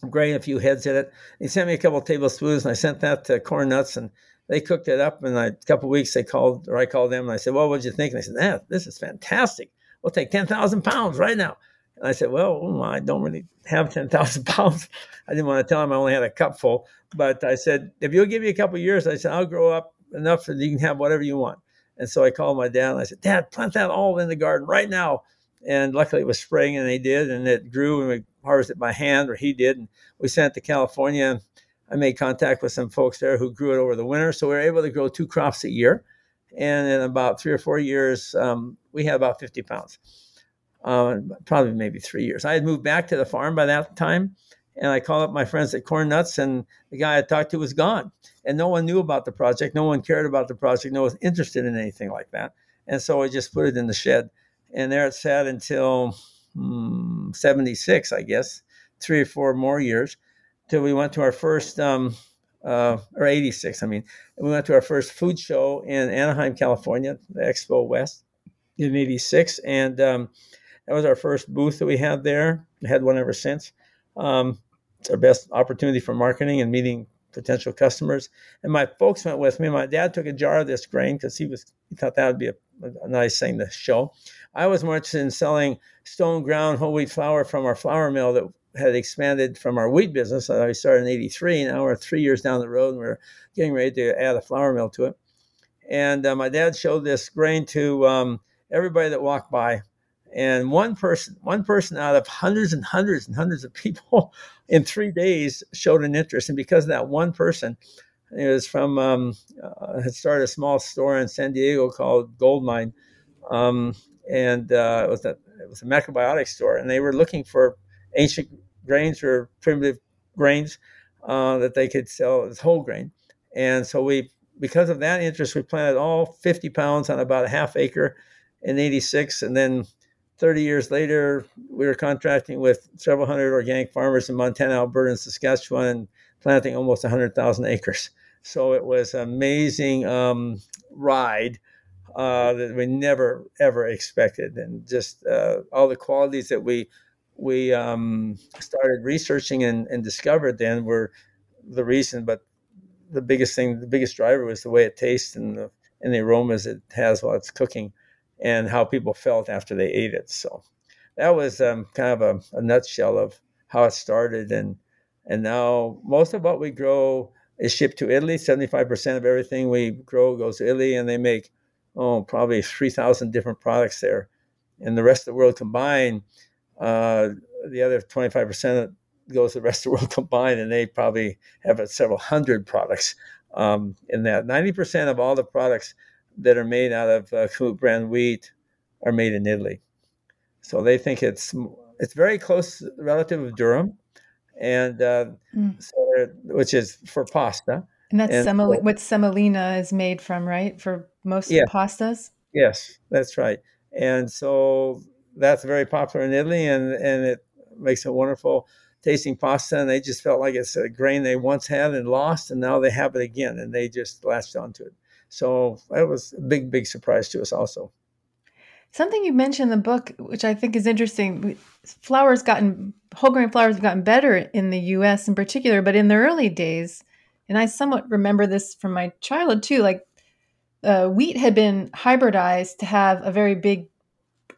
grain, a few heads in it. He sent me a couple tablespoons, and I sent that to Corn Nuts, and they cooked it up. And a couple weeks, they called, or I called them, and I said, "Well, what'd you think?" And they said, "Yeah, this is fantastic. We'll take ten thousand pounds right now." And I said, "Well, I don't really have ten thousand pounds. I didn't want to tell him I only had a cup full, but I said, if you'll give me a couple years, I said, I'll grow up enough that you can have whatever you want." And so I called my dad and I said, Dad, plant that all in the garden right now. And luckily it was spring and they did, and it grew and we harvested by hand, or he did. And we sent it to California. And I made contact with some folks there who grew it over the winter. So we were able to grow two crops a year. And in about three or four years, um, we had about 50 pounds. Um, probably maybe three years. I had moved back to the farm by that time. And I called up my friends at Corn Nuts, and the guy I talked to was gone. And no one knew about the project. No one cared about the project. No one was interested in anything like that. And so I just put it in the shed. And there it sat until hmm, 76, I guess, three or four more years, till we went to our first, um, uh, or 86, I mean, we went to our first food show in Anaheim, California, the Expo West in 86. And um, that was our first booth that we had there. We had one ever since. Um, it's our best opportunity for marketing and meeting potential customers. And my folks went with me. My dad took a jar of this grain because he was he thought that would be a, a, nice thing to show. I was more interested in selling stone ground whole wheat flour from our flour mill that had expanded from our wheat business. I started in '83. Now we're three years down the road, and we're getting ready to add a flour mill to it. And uh, my dad showed this grain to um, everybody that walked by and one person one person out of hundreds and hundreds and hundreds of people in three days showed an interest. And because of that one person it was from um, uh, had started a small store in san diego called gold mine um, and uh, it was a it was a macrobiotic store. And they were looking for ancient grains or primitive grains uh, that they could sell as whole grain. And so we because of that interest we planted all 50 pounds on about a half acre in 86 and then 30 years later, we were contracting with several hundred organic farmers in Montana, Alberta, and Saskatchewan, and planting almost 100,000 acres. So it was an amazing um, ride uh, that we never ever expected, and just uh, all the qualities that we we um, started researching and, and discovered then were the reason. But the biggest thing, the biggest driver was the way it tastes and the and the aromas it has while it's cooking and how people felt after they ate it. So that was um, kind of a, a, nutshell of how it started. And and now most of what we grow is shipped to Italy. Seventy five percent of everything we grow goes to Italy, and they make oh probably three thousand different products there. And the rest of the world combined, uh, the other twenty five percent goes to the rest of the world combined, and they probably have several hundred products um, in that. Ninety percent of all the products that are made out of uh, brand wheat are made in Italy. So they think it's it's very close relative of durum, and uh, mm. so which is for pasta. And that's and, semol- what semolina is made from, right? For most yeah. pastas. Yes, that's right. And so that's very popular in Italy, and and it makes a wonderful tasting pasta. And they just felt like it's a grain they once had and lost, and now they have it again, and they just latched onto it. So that was a big, big surprise to us also. Something you mentioned in the book, which I think is interesting, flour's gotten whole grain flours have gotten better in the U.S. in particular, but in the early days, and I somewhat remember this from my childhood too. Like uh, wheat had been hybridized to have a very big,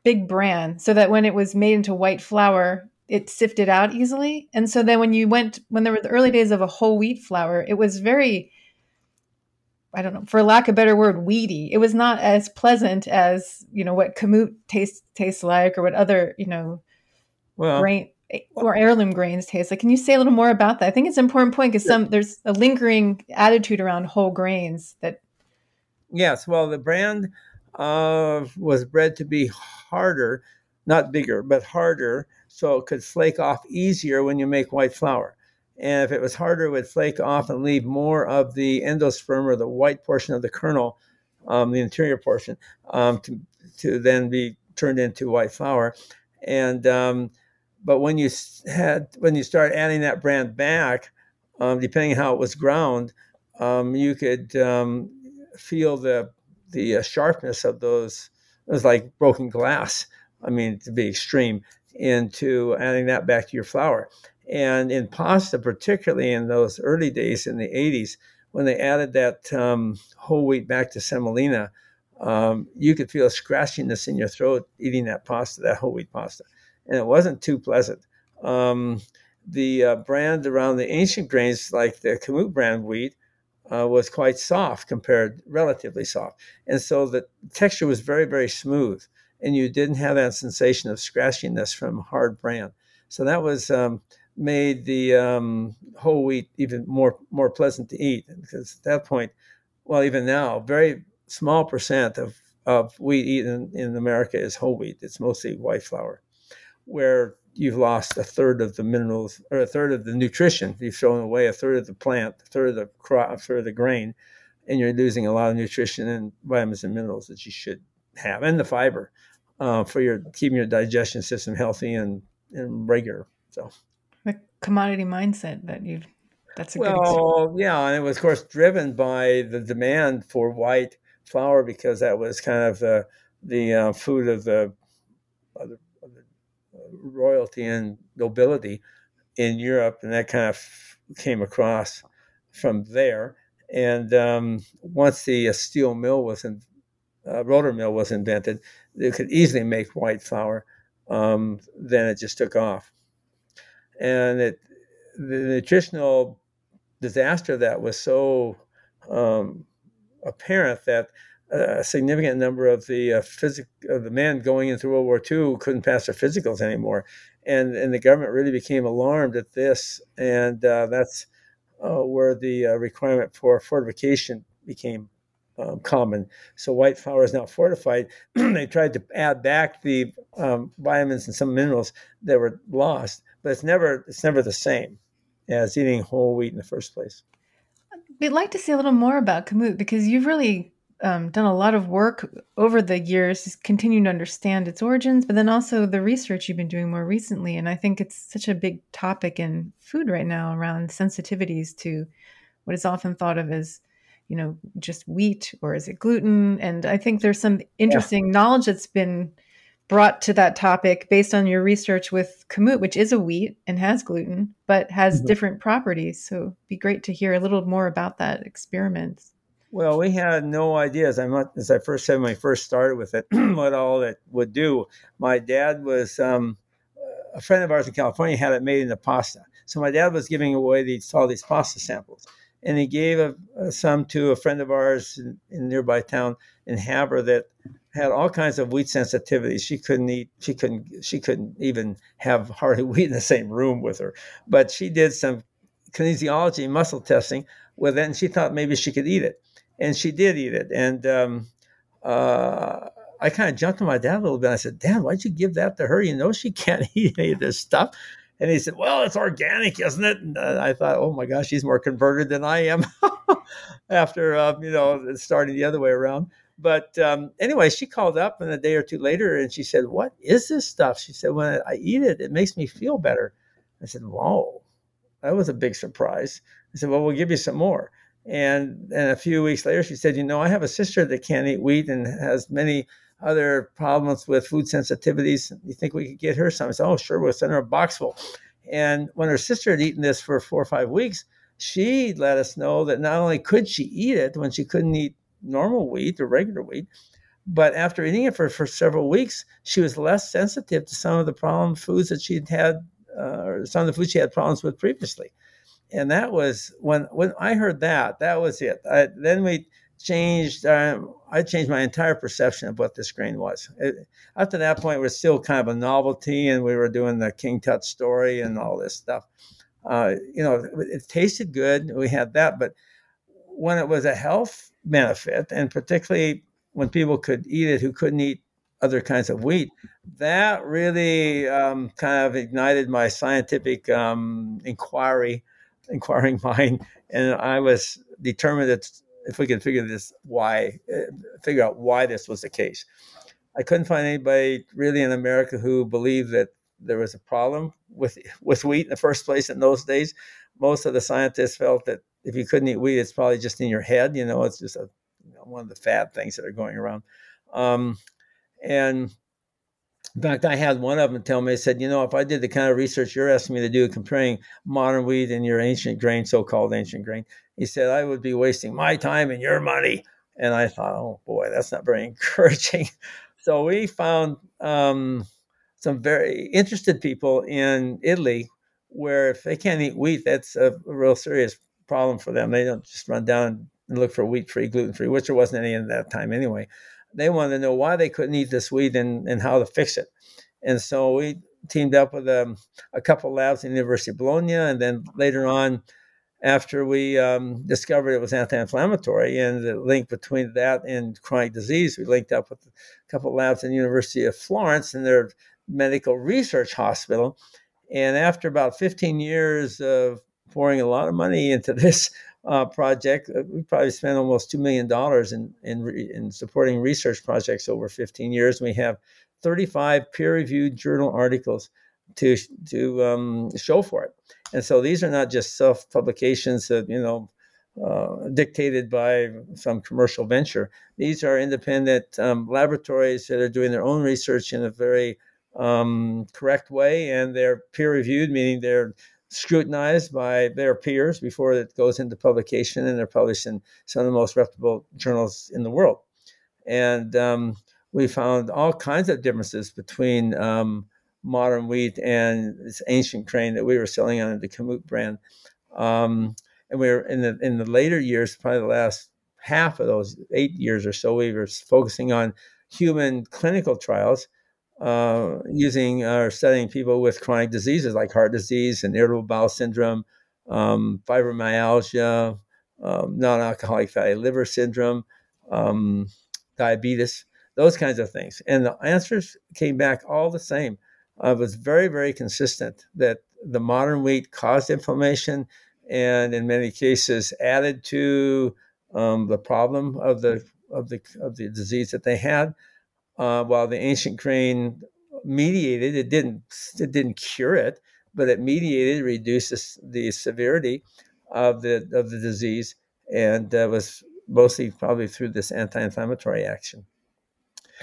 big bran, so that when it was made into white flour, it sifted out easily. And so then when you went when there were the early days of a whole wheat flour, it was very I don't know, for lack of a better word, weedy. It was not as pleasant as you know what kamut tastes tastes like, or what other you know, well, grain or heirloom grains taste like. Can you say a little more about that? I think it's an important point because some there's a lingering attitude around whole grains that. Yes, well, the bran uh, was bred to be harder, not bigger, but harder, so it could flake off easier when you make white flour. And if it was harder, it would flake off and leave more of the endosperm or the white portion of the kernel, um, the interior portion, um, to, to then be turned into white flour. And um, but when you had when you start adding that bran back, um, depending how it was ground, um, you could um, feel the the uh, sharpness of those it was like broken glass. I mean, to be extreme, into adding that back to your flour. And in pasta, particularly in those early days in the 80s, when they added that um, whole wheat back to semolina, um, you could feel a scratchiness in your throat eating that pasta, that whole wheat pasta. And it wasn't too pleasant. Um, the uh, bran around the ancient grains, like the Kamut brand wheat, uh, was quite soft compared, relatively soft. And so the texture was very, very smooth. And you didn't have that sensation of scratchiness from hard bran. So that was um, made the um, whole wheat even more more pleasant to eat because at that point, well, even now, very small percent of, of wheat eaten in America is whole wheat. It's mostly white flour, where you've lost a third of the minerals or a third of the nutrition. You've thrown away a third of the plant, a third of the crop, a third of the grain, and you're losing a lot of nutrition and vitamins and minerals that you should have, and the fiber uh, for your keeping your digestion system healthy and, and regular. So the commodity mindset that you that's a well, good example. yeah, and it was of course driven by the demand for white flour because that was kind of the the uh, food of the, of the, of the royalty and nobility in Europe, and that kind of came across from there. And um, once the uh, steel mill was in, uh, roller mill was invented, they could easily make white flour. Um, then it just took off and it the nutritional disaster that was so um, apparent that a significant number of the uh, physic- of the men going into World War II couldn't pass their physicals anymore, and and the government really became alarmed at this, and uh, that's uh, where the uh, requirement for fortification became um, common. So white flour is now fortified. they tried to add back the um, vitamins and some minerals that were lost, but it's never it's never the same as eating whole wheat in the first place. We'd like to see a little more about Kamut because you've really um, done a lot of work over the years, continuing to understand its origins, but then also the research you've been doing more recently. And I think it's such a big topic in food right now around sensitivities to what is often thought of as, you know, just wheat or is it gluten? And I think there's some interesting yeah. knowledge that's been brought to that topic based on your research with kamut, which is a wheat and has gluten, but has mm-hmm. different properties. So it'd be great to hear a little more about that experiment. Well, we had no idea as I as I first said when I first started with it, what all it would do. My dad was um, a friend of ours in California had it made into pasta, so my dad was giving away these all these pasta samples, and he gave a, some to a friend of ours in, in nearby town in Havre that had all kinds of wheat sensitivities. She couldn't eat. She couldn't. She couldn't even have hardly wheat in the same room with her. But she did some kinesiology muscle testing with it, and she thought maybe she could eat it, and she did eat it. And um, uh, I kind of jumped on my dad a little bit. I said, "Dad, why'd you give that to her? You know she can't eat any of this stuff." And he said, "Well, it's organic, isn't it?" And I thought, "Oh my gosh, he's more converted than I am." After uh, you know starting the other way around, but um, anyway, she called up and a day or two later and she said, What is this stuff? She said, When I eat it, it makes me feel better. I said, Whoa, that was a big surprise. I said, Well, we'll give you some more. And, and a few weeks later, she said, You know, I have a sister that can't eat wheat and has many other problems with food sensitivities. You think we could get her some? I said, Oh, sure, we'll send her a box full. And when her sister had eaten this for four or five weeks, she let us know that not only could she eat it when she couldn't eat normal wheat or regular wheat. But after eating it for, for several weeks, she was less sensitive to some of the problem foods that she'd had, uh, or some of the foods she had problems with previously. And that was when when I heard that, that was it. I, then we changed. Um, I changed my entire perception of what this grain was. It, after that point, it was still kind of a novelty, and we were doing the King Tut story and all this stuff. Uh, you know, it, it tasted good. We had that, but when it was a health benefit, and particularly when people could eat it who couldn't eat other kinds of wheat, that really um, kind of ignited my scientific um, inquiry, inquiring mind, and I was determined that if we could figure this why, uh, figure out why this was the case. I couldn't find anybody really in America who believed that there was a problem with with wheat in the first place in those days. Most of the scientists felt that if you couldn't eat wheat, it's probably just in your head. You know, it's just a, you know, one of the fad things that are going around. Um, And in fact, I had one of them tell me, I said, you know, if I did the kind of research you're asking me to do, comparing modern wheat and your ancient grain, so called ancient grain, he said, I would be wasting my time and your money. And I thought, oh boy, that's not very encouraging. so we found um, some very interested people in Italy where if they can't eat wheat, that's a real serious problem for them. They don't just run down and look for wheat free, gluten free, which there wasn't any in that time anyway. They wanted to know why they couldn't eat this wheat and, and how to fix it. And so we teamed up with um, a couple labs in the University of Bologna. And then later on, after we um, discovered it was anti-inflammatory and the link between that and chronic disease, we linked up with a couple labs in the University of Florence and their medical research hospital. And after about 15 years of pouring a lot of money into this uh, project, uh, we probably spent almost $2 million in, in, in supporting research projects over 15 years. We have 35 peer-reviewed journal articles to, to um, show for it. And so these are not just self publications that, you know, uh, dictated by some commercial venture. These are independent um, laboratories that are doing their own research in a very um, correct way, and they're peer reviewed, meaning they're scrutinized by their peers before it goes into publication, and they're published in some of the most reputable journals in the world. And um, we found all kinds of differences between um, modern wheat and this ancient grain that we were selling under the Kamut brand. Um, and we were in the in the later years, probably the last half of those eight years or so, we were focusing on human clinical trials uh, using or studying people with chronic diseases like heart disease and irritable bowel syndrome, um, fibromyalgia, um, non-alcoholic fatty liver syndrome, um, diabetes, those kinds of things. And the answers came back all the same uh, was very, very consistent that the modern wheat caused inflammation and in many cases added to um, the problem of the of the of the disease that they had. Uh, while the ancient grain mediated, it didn't it didn't cure it, but it mediated, reduced the, the severity of the of the disease, and uh, was mostly probably through this anti-inflammatory action.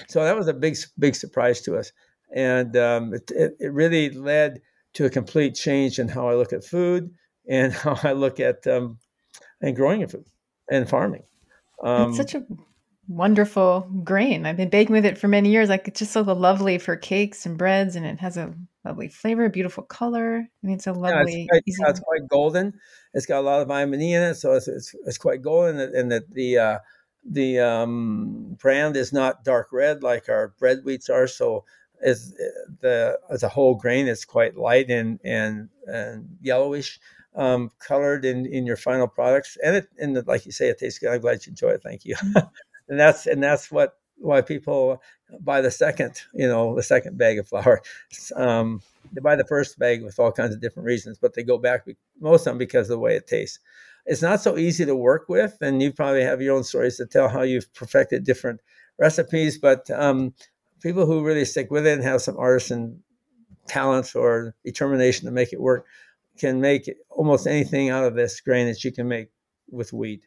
So that was a big big surprise to us and um, it, it, it, really led to a complete change in how I look at food and how I look at um, and growing food and farming. Um, it's such a wonderful grain. I've been baking with it for many years. Like it's just so lovely for cakes and breads, and it has a lovely flavor, beautiful color. I mean, it's a lovely. Yeah, it's, quite, it's quite golden. It's got a lot of vitamin E in it, so it's it's, it's quite golden, and that the uh, the um, bran is not dark red like our bread wheats are. So is the as a whole grain it's quite light and and and yellowish um, colored in in your final products and it and like you say it tastes good i'm glad you enjoy it thank you and that's and that's what why people buy the second you know the second bag of flour. Um, they buy the first bag with all kinds of different reasons but they go back most of them because of the way it tastes. It's not so easy to work with and you probably have your own stories to tell how you've perfected different recipes but um, people who really stick with it and have some artisan talents or determination to make it work can make almost anything out of this grain that you can make with wheat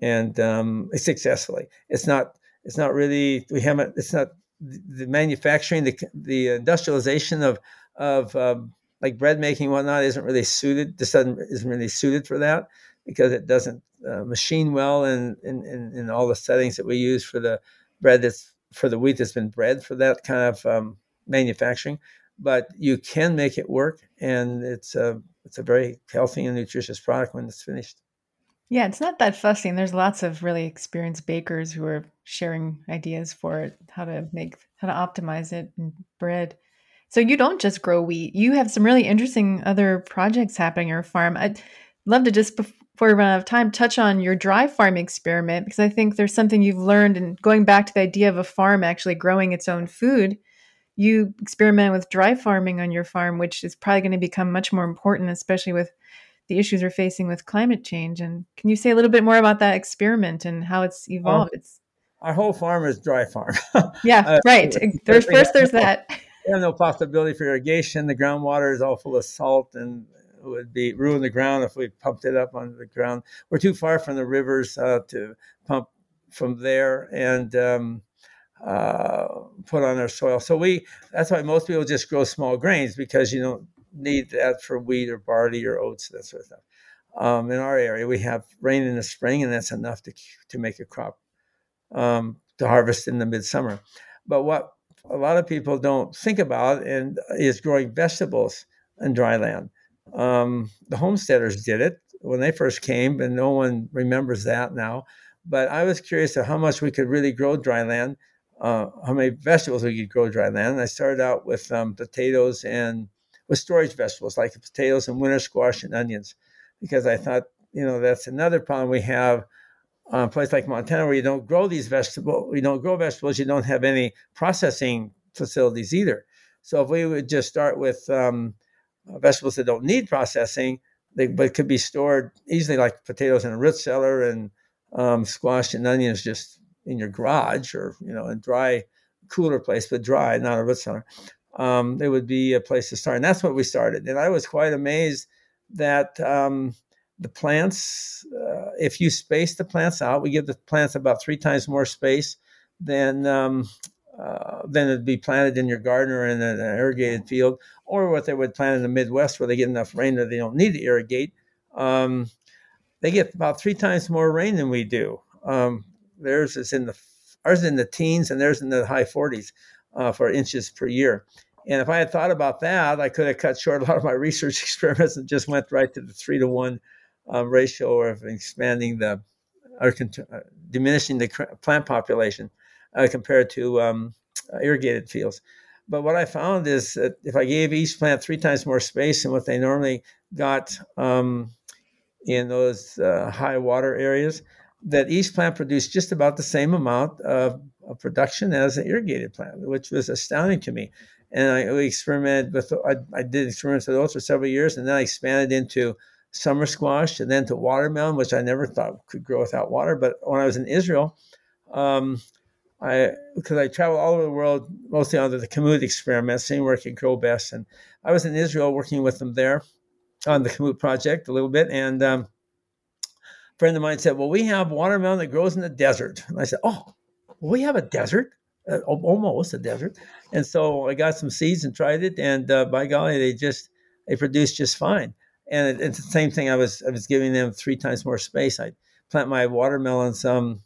and um, successfully. It's not. It's not really. We haven't. It's not the manufacturing, the the industrialization of of um, like bread making whatnot isn't really suited. This doesn't isn't really suited for that because it doesn't uh, machine well in, in, in in all the settings that we use for the bread that's for the wheat that's been bred for that kind of um, manufacturing, but you can make it work, and it's a it's a very healthy and nutritious product when it's finished. Yeah, it's not that fussy, and there's lots of really experienced bakers who are sharing ideas for it, how to make, how to optimize it in bread. So you don't just grow wheat; you have some really interesting other projects happening on your farm. I'd love to just before we run out of time, touch on your dry farm experiment because I think there's something you've learned. And going back to the idea of a farm actually growing its own food, you experiment with dry farming on your farm, which is probably going to become much more important, especially with the issues we're facing with climate change. And can you say a little bit more about that experiment and how it's evolved? It's our whole farm is dry farm. yeah, uh, right. There's first there's that. We have no possibility for irrigation. The groundwater is all full of salt and would be ruin the ground if we pumped it up on the ground. We're too far from the rivers uh, to pump from there, and um, uh, put on their soil. So we that's why most people just grow small grains because you don't need that for wheat or barley or oats that sort of stuff. Um, in our area, we have rain in the spring, and that's enough to to make a crop um, to harvest in the midsummer. But what a lot of people don't think about and is growing vegetables in dry land. Um, the homesteaders did it when they first came, and no one remembers that now. But I was curious of how much we could really grow dry land, uh, how many vegetables we could grow dry land. And I started out with um, potatoes and with storage vegetables like potatoes and winter squash and onions, because I thought, you know, that's another problem we have on a place like Montana where you don't grow these vegetables, you don't grow vegetables, you don't have any processing facilities either. So if we would just start with um, uh, vegetables that don't need processing, they but could be stored easily, like potatoes in a root cellar and um, squash and onions just in your garage or you know in dry, cooler place, but dry, not a root cellar. Um, it would be a place to start, and that's what we started. And I was quite amazed that um, the plants, uh, if you space the plants out, we give the plants about three times more space than um, uh, than it'd be planted in your garden or in an irrigated field, or what they would plant in the Midwest where they get enough rain that they don't need to irrigate. Um, they get about three times more rain than we do. Um, theirs is in the ours in the teens and theirs in the high 40s uh, for inches per year. And if I had thought about that, I could have cut short a lot of my research experiments and just went right to the three to one um, ratio of expanding the or uh, diminishing the plant population uh, compared to um, uh, irrigated fields. But what I found is that if I gave each plant three times more space than what they normally got um, in those uh, high water areas, that each plant produced just about the same amount of production as an irrigated plant, which was astounding to me. And I we experimented with, I, I did experiments with those for several years, and then I expanded into summer squash and then to watermelon, which I never thought could grow without water. But when I was in Israel, um, I because I travel all over the world, mostly under the Kamut experiment, seeing where it could grow best. And I was in Israel working with them there on the Kamut project a little bit. And um, a friend of mine said, "Well, we have watermelon that grows in the desert." And I said, "Oh, we have a desert." Uh, almost a desert, and so I got some seeds and tried it, and uh, by golly, they just they produced just fine. And it, it's the same thing. I was I was giving them three times more space. I plant my watermelons um,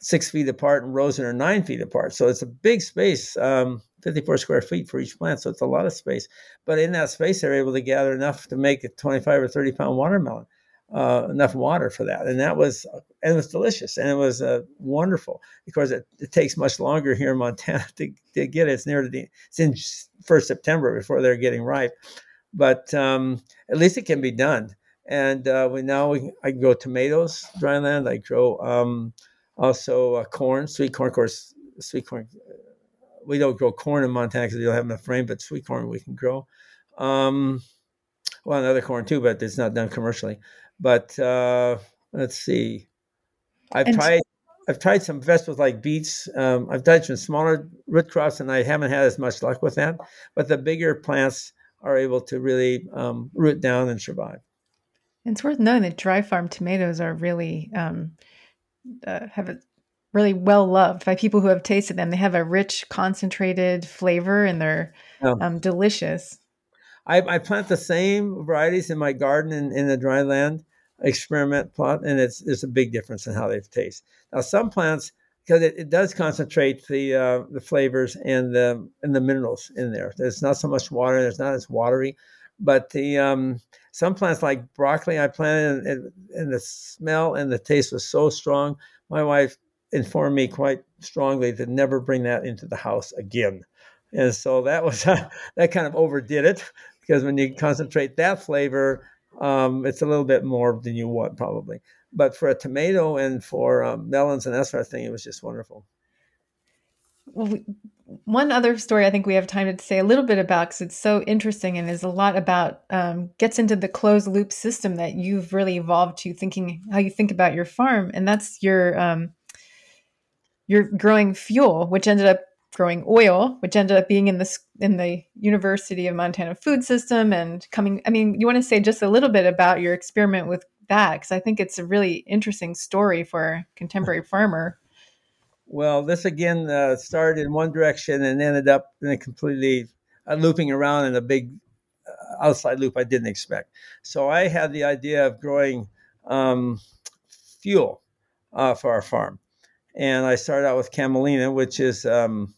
six feet apart and rows are nine feet apart. So it's a big space, um, 54 square feet for each plant. So it's a lot of space. But in that space, they're able to gather enough to make a 25 or 30 pound watermelon, uh, enough water for that. And that was, and it was delicious and it was uh, wonderful because it, it, takes much longer here in Montana to, to get it. It's near the, it's in first September before they're getting ripe. But um, at least it can be done. And uh, we now we, I grow tomatoes, dry land. I grow um, also, uh, corn, sweet corn, of course, sweet corn. We don't grow corn in Montana because we don't have enough rain, but sweet corn we can grow. Um, well, another corn too, but it's not done commercially. But uh, let's see. I've and tried. I've tried some vegetables like beets. Um, I've tried some smaller root crops, and I haven't had as much luck with that. But the bigger plants are able to really um, root down and survive. It's worth knowing that dry farm tomatoes are really um, uh, have it really well loved by people who have tasted them. They have a rich, concentrated flavor, and they're um, delicious. I, I, plant the same varieties in my garden in, in the dry land experiment plot, and it's there's a big difference in how they taste. Now, some plants because it, it does concentrate the uh, the flavors and the and the minerals in there. There's not so much water. There's not as watery, but the um, some plants like broccoli I planted, and, and, the smell and the taste was so strong. My wife informed me quite strongly to never bring that into the house again. And so that was that kind of overdid it because when you concentrate that flavor, um, it's a little bit more than you want probably. But for a tomato and for um, melons and that sort of thing, it was just wonderful. Well, one other story I think we have time to say a little bit about because it's so interesting and is a lot about um, gets into the closed loop system that you've really evolved to thinking how you think about your farm, and that's your um, you're growing fuel, which ended up growing oil, which ended up being in the in the University of Montana food system and coming. I mean, you want to say just a little bit about your experiment with that because I think it's a really interesting story for a contemporary farmer. Well, this again uh, started in one direction and ended up in a completely uh, looping around in a big uh, outside loop I didn't expect. So I had the idea of growing um, fuel uh, for our farm. And I started out with camelina, which is um,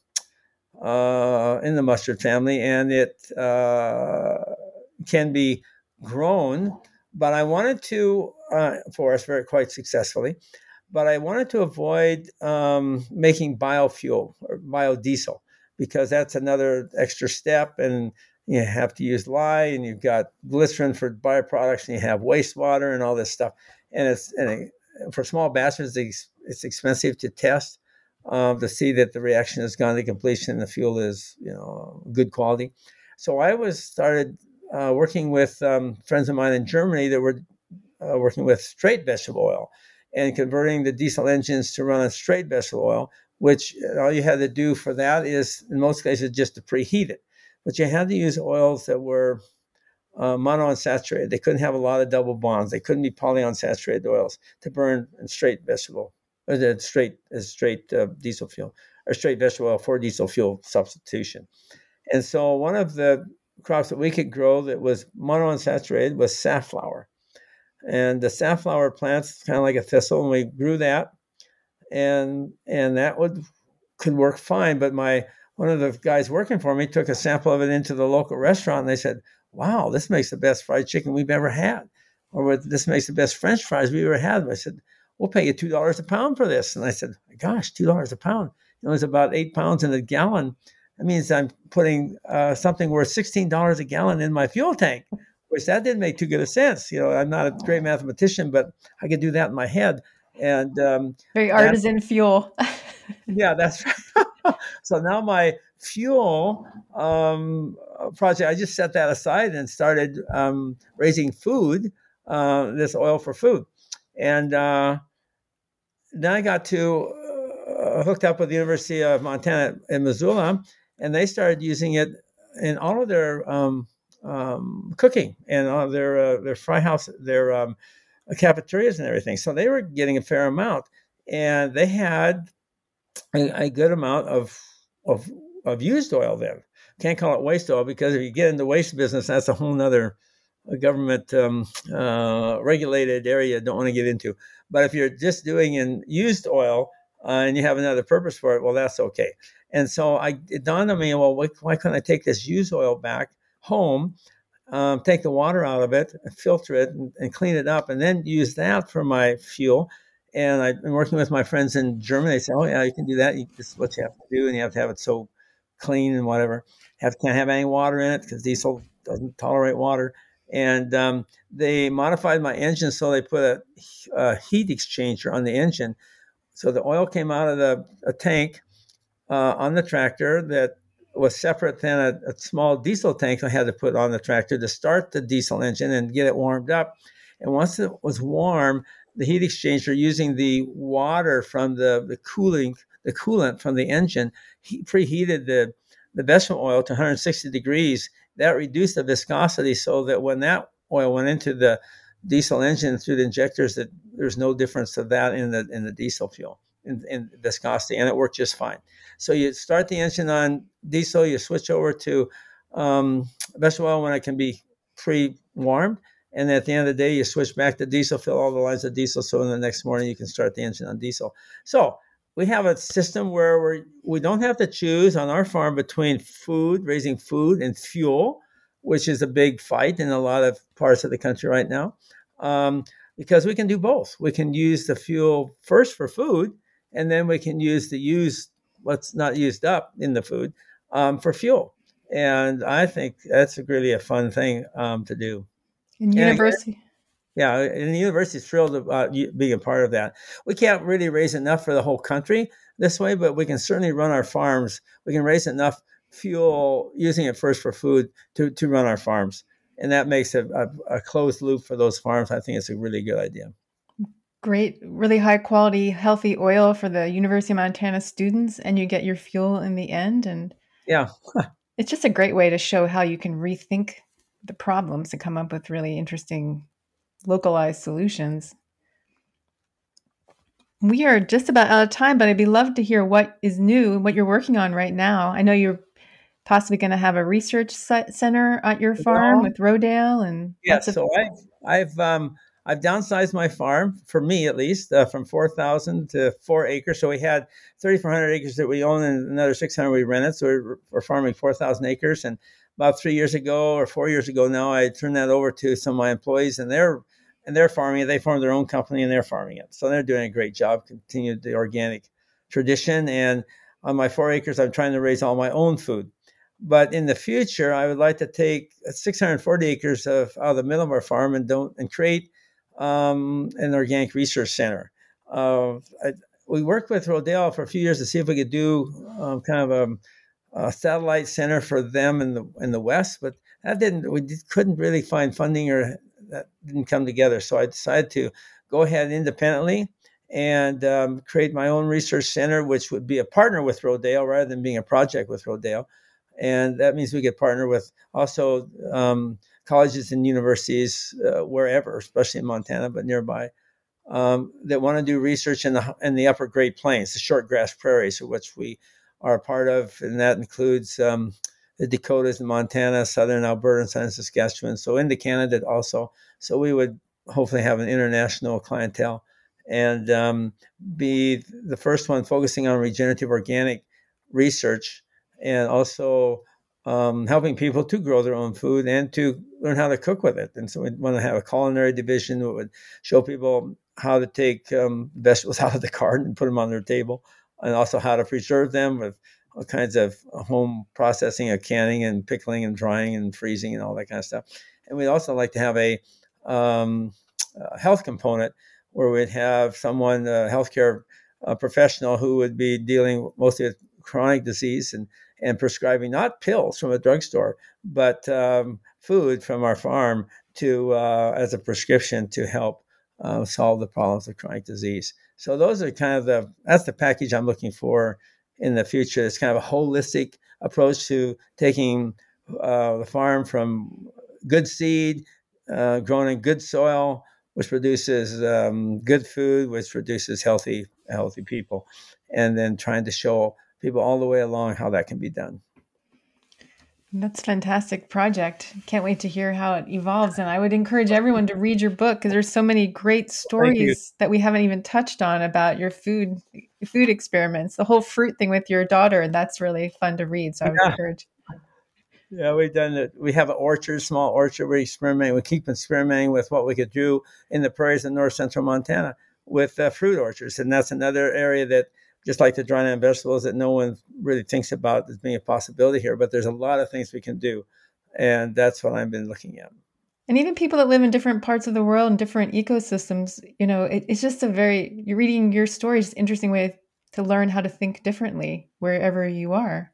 uh, in the mustard family, and it uh, can be grown. But I wanted to uh, us very quite successfully. But I wanted to avoid um, making biofuel or biodiesel because that's another extra step, and you have to use lye, and you've got glycerin for byproducts, and you have wastewater and all this stuff. And it's and it, for small batches, it's, it's expensive to test um, to see that the reaction has gone to completion and the fuel is you know good quality. So I was started uh, working with um, friends of mine in Germany that were uh, working with straight vegetable oil and converting the diesel engines to run on straight vegetable oil. Which all you had to do for that is, in most cases, just to preheat it. But you had to use oils that were uh, monounsaturated. They couldn't have a lot of double bonds. They couldn't be polyunsaturated oils to burn in straight vegetable the straight straight uh, diesel fuel or straight vegetable oil for diesel fuel substitution. And so one of the crops that we could grow that was monounsaturated was safflower. And the safflower plant's kind of like a thistle, and we grew that, and and that would could work fine. But my one of the guys working for me took a sample of it into the local restaurant, and they said, "Wow, this makes the best fried chicken we've ever had," or "This makes the best French fries we've ever had." I said, we'll pay you two dollars a pound for this. And I said, gosh, two dollars a pound. It was about eight pounds in a gallon. That means I'm putting uh, something worth sixteen dollars a gallon in my fuel tank, which that didn't make too good a sense. You know, I'm not a great mathematician, but I could do that in my head. And um, very artisan fuel. yeah, that's right. so now my fuel um, project, I just set that aside and started um, raising food, uh, this oil for food. And uh, then I got to uh, hooked up with the University of Montana in Missoula, and they started using it in all of their um, um, cooking and all their uh, their fry house, their um, cafeterias and everything. So they were getting a fair amount, and they had a, a good amount of of of used oil then. Can't call it waste oil because if you get into waste business, that's a whole nother government um, uh, regulated area. Don't want to get into. But if you're just doing in used oil uh, and you have another purpose for it, well, that's okay. And so I, it dawned on me, well, why, why can't I take this used oil back home, um, take the water out of it, filter it, and, and, clean it up, and then use that for my fuel? And I've been working with my friends in Germany. They say, oh, yeah, you can do that. You, this is what you have to do, and you have to have it so clean and whatever. Have can't have any water in it because diesel doesn't tolerate water and um, they modified my engine so they put a, a, heat exchanger on the engine. So the oil came out of the a tank uh, on the tractor that was separate than a, a, small diesel tank i had to put on the tractor to start the diesel engine and get it warmed up. And once it was warm the heat exchanger using the water from the, the cooling the coolant from the engine he preheated the the vegetable oil to 160 degrees that reduced the viscosity so that when that oil went into the diesel engine through the injectors, that there's no difference to that in the in the diesel fuel in, in viscosity, and it worked just fine. So you start the engine on diesel, you switch over to um, vegetable oil when it can be pre-warmed, and at the end of the day, you switch back to diesel, fill all the lines of diesel, so in the next morning you can start the engine on diesel. So we have a system where we're, we don't have to choose on our farm between food, raising food, and fuel, which is a big fight in a lot of parts of the country right now, um, because we can do both. We can use the fuel first for food, and then we can use the used what's not used up in the food um, for fuel. And I think that's really a fun thing um, to do. In university, yeah, and the university is thrilled about being a part of that. We can't really raise enough for the whole country this way, but we can certainly run our farms. We can raise enough fuel using it first for food to, to run our farms. And that makes a, a, a closed loop for those farms. I think it's a really good idea. Great, really high quality, healthy oil for the University of Montana students, and you get your fuel in the end. And yeah, it's just a great way to show how you can rethink the problems and come up with really interesting localized solutions. We are just about out of time, but I'd be love to hear what is new and what you're working on right now. I know you're possibly going to have a research center at your farm with Rodale and yes. Of- so I've I've um, I've downsized my farm for me at least uh, from four thousand to four acres. So we had thirty four hundred acres that we own, and another six hundred we rented. So we're, we're farming four thousand acres. And about three years ago or four years ago now, I turned that over to some of my employees, and they're and they're farming it. They formed their own company and they're farming it. So they're doing a great job, continued the organic tradition. And on my four acres, I'm trying to raise all my own food. But in the future, I would like to take 640 acres of out of the middle of our farm and don't and create um, an organic research center. Uh, I, we worked with Rodale for a few years to see if we could do um, kind of a, a, satellite center for them in the in the west, but that didn't. We couldn't really find funding or that didn't come together. So I decided to go ahead independently and um, create my own research center, which would be a partner with Rodale rather than being a project with Rodale. And that means we could partner with also um, colleges and universities uh, wherever, especially in Montana, but nearby, um, that want to do research in the in the upper Great Plains, the short grass prairies, which we are part of, and that includes um, the Dakotas and Montana, southern Alberta, and southern Saskatchewan. So into Canada also. So we would hopefully have an international clientele and um, be the first one focusing on regenerative organic research and also um, helping people to grow their own food and to learn how to cook with it. And so we want to have a culinary division that would show people how to take um, vegetables out of the garden and put them on their table, and also how to preserve them with all kinds of home processing of canning and pickling and drying and freezing and all that kind of stuff. And we'd also like to have a, um, a health component where we'd have someone, a healthcare uh, professional, who would be dealing mostly with chronic disease and, and prescribing not pills from a drugstore, but um, food from our farm to uh, as a prescription to help uh, solve the problems of chronic disease. So those are kind of the that's the package I'm looking for in the future. It's kind of a holistic approach to taking uh, the farm from good seed, uh, grown in good soil, which produces um, good food, which produces healthy healthy people, and then trying to show people all the way along how that can be done. That's a fantastic project. Can't wait to hear how it evolves. And I would encourage everyone to read your book because there's so many great stories that we haven't even touched on about your food food experiments. The whole fruit thing with your daughter, And that's really fun to read. So I would yeah. encourage. Yeah, we've done it. We have an orchard, small orchard. We experiment. We keep experimenting with what we could do in the prairies in north central Montana with uh, fruit orchards, and that's another area that just like the dry land vegetables that no one really thinks about as being a possibility here. But there's a lot of things we can do, and that's what I've been looking at. And even people that live in different parts of the world and different ecosystems, you know, it, it's just a very you're reading your story an interesting way to learn how to think differently wherever you are.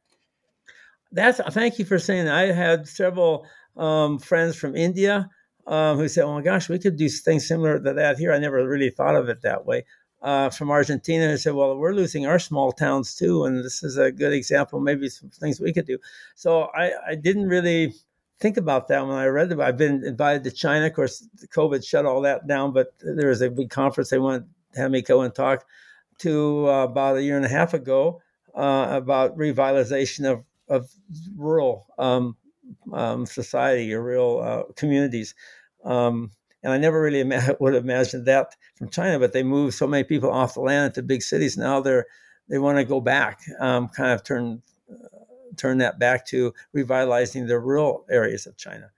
That's thank you for saying that. I had several um, friends from India um, who said, "Oh my gosh, we could do things similar to that here." I never really thought of it that way uh, from Argentina who said, "Well, we're losing our small towns too, and this is a good example. Maybe some things we could do." So I, I didn't really think about that when I read it. I've been invited to China. Of course, COVID shut all that down, but there was a big conference they wanted to have me go and talk to uh, about a year and a half ago uh, about revitalization of of rural um, um, society or rural uh, communities. Um, and I never really would have imagined that from China, but they moved so many people off the land into big cities. Now they're they want to go back, um, kind of turn uh, turn that back to revitalizing the rural areas of China.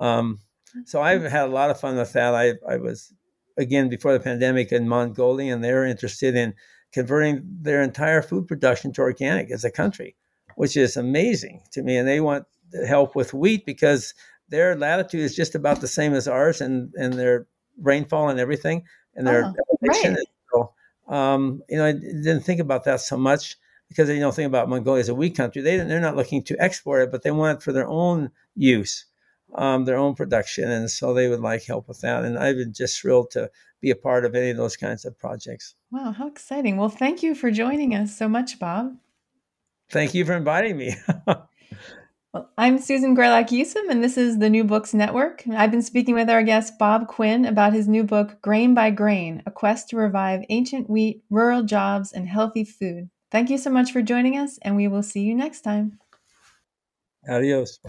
Um, so I've had a lot of fun with that. I, I was again before the pandemic in Mongolia, and they're interested in converting their entire food production to organic as a country, which is amazing to me. And they want help with wheat because their latitude is just about the same as ours, and and their rainfall and everything, and their oh, right. so, um, you know, I didn't think about that so much because they don't think about Mongolia as a wheat country. They they're not looking to export it, but they want it for their own use, um, their own production, and so they would like help with that. And I've been just thrilled to be a part of any of those kinds of projects. Wow, how exciting! Well, thank you for joining us so much, Bob. Thank you for inviting me. Well, I'm Susan Grelock Yusem, and this is the New Books Network. I've been speaking with our guest Bob Quinn about his new book, Grain by Grain A Quest to Revive Ancient Wheat, Rural Jobs, and Healthy Food. Thank you so much for joining us, and we will see you next time. Adios.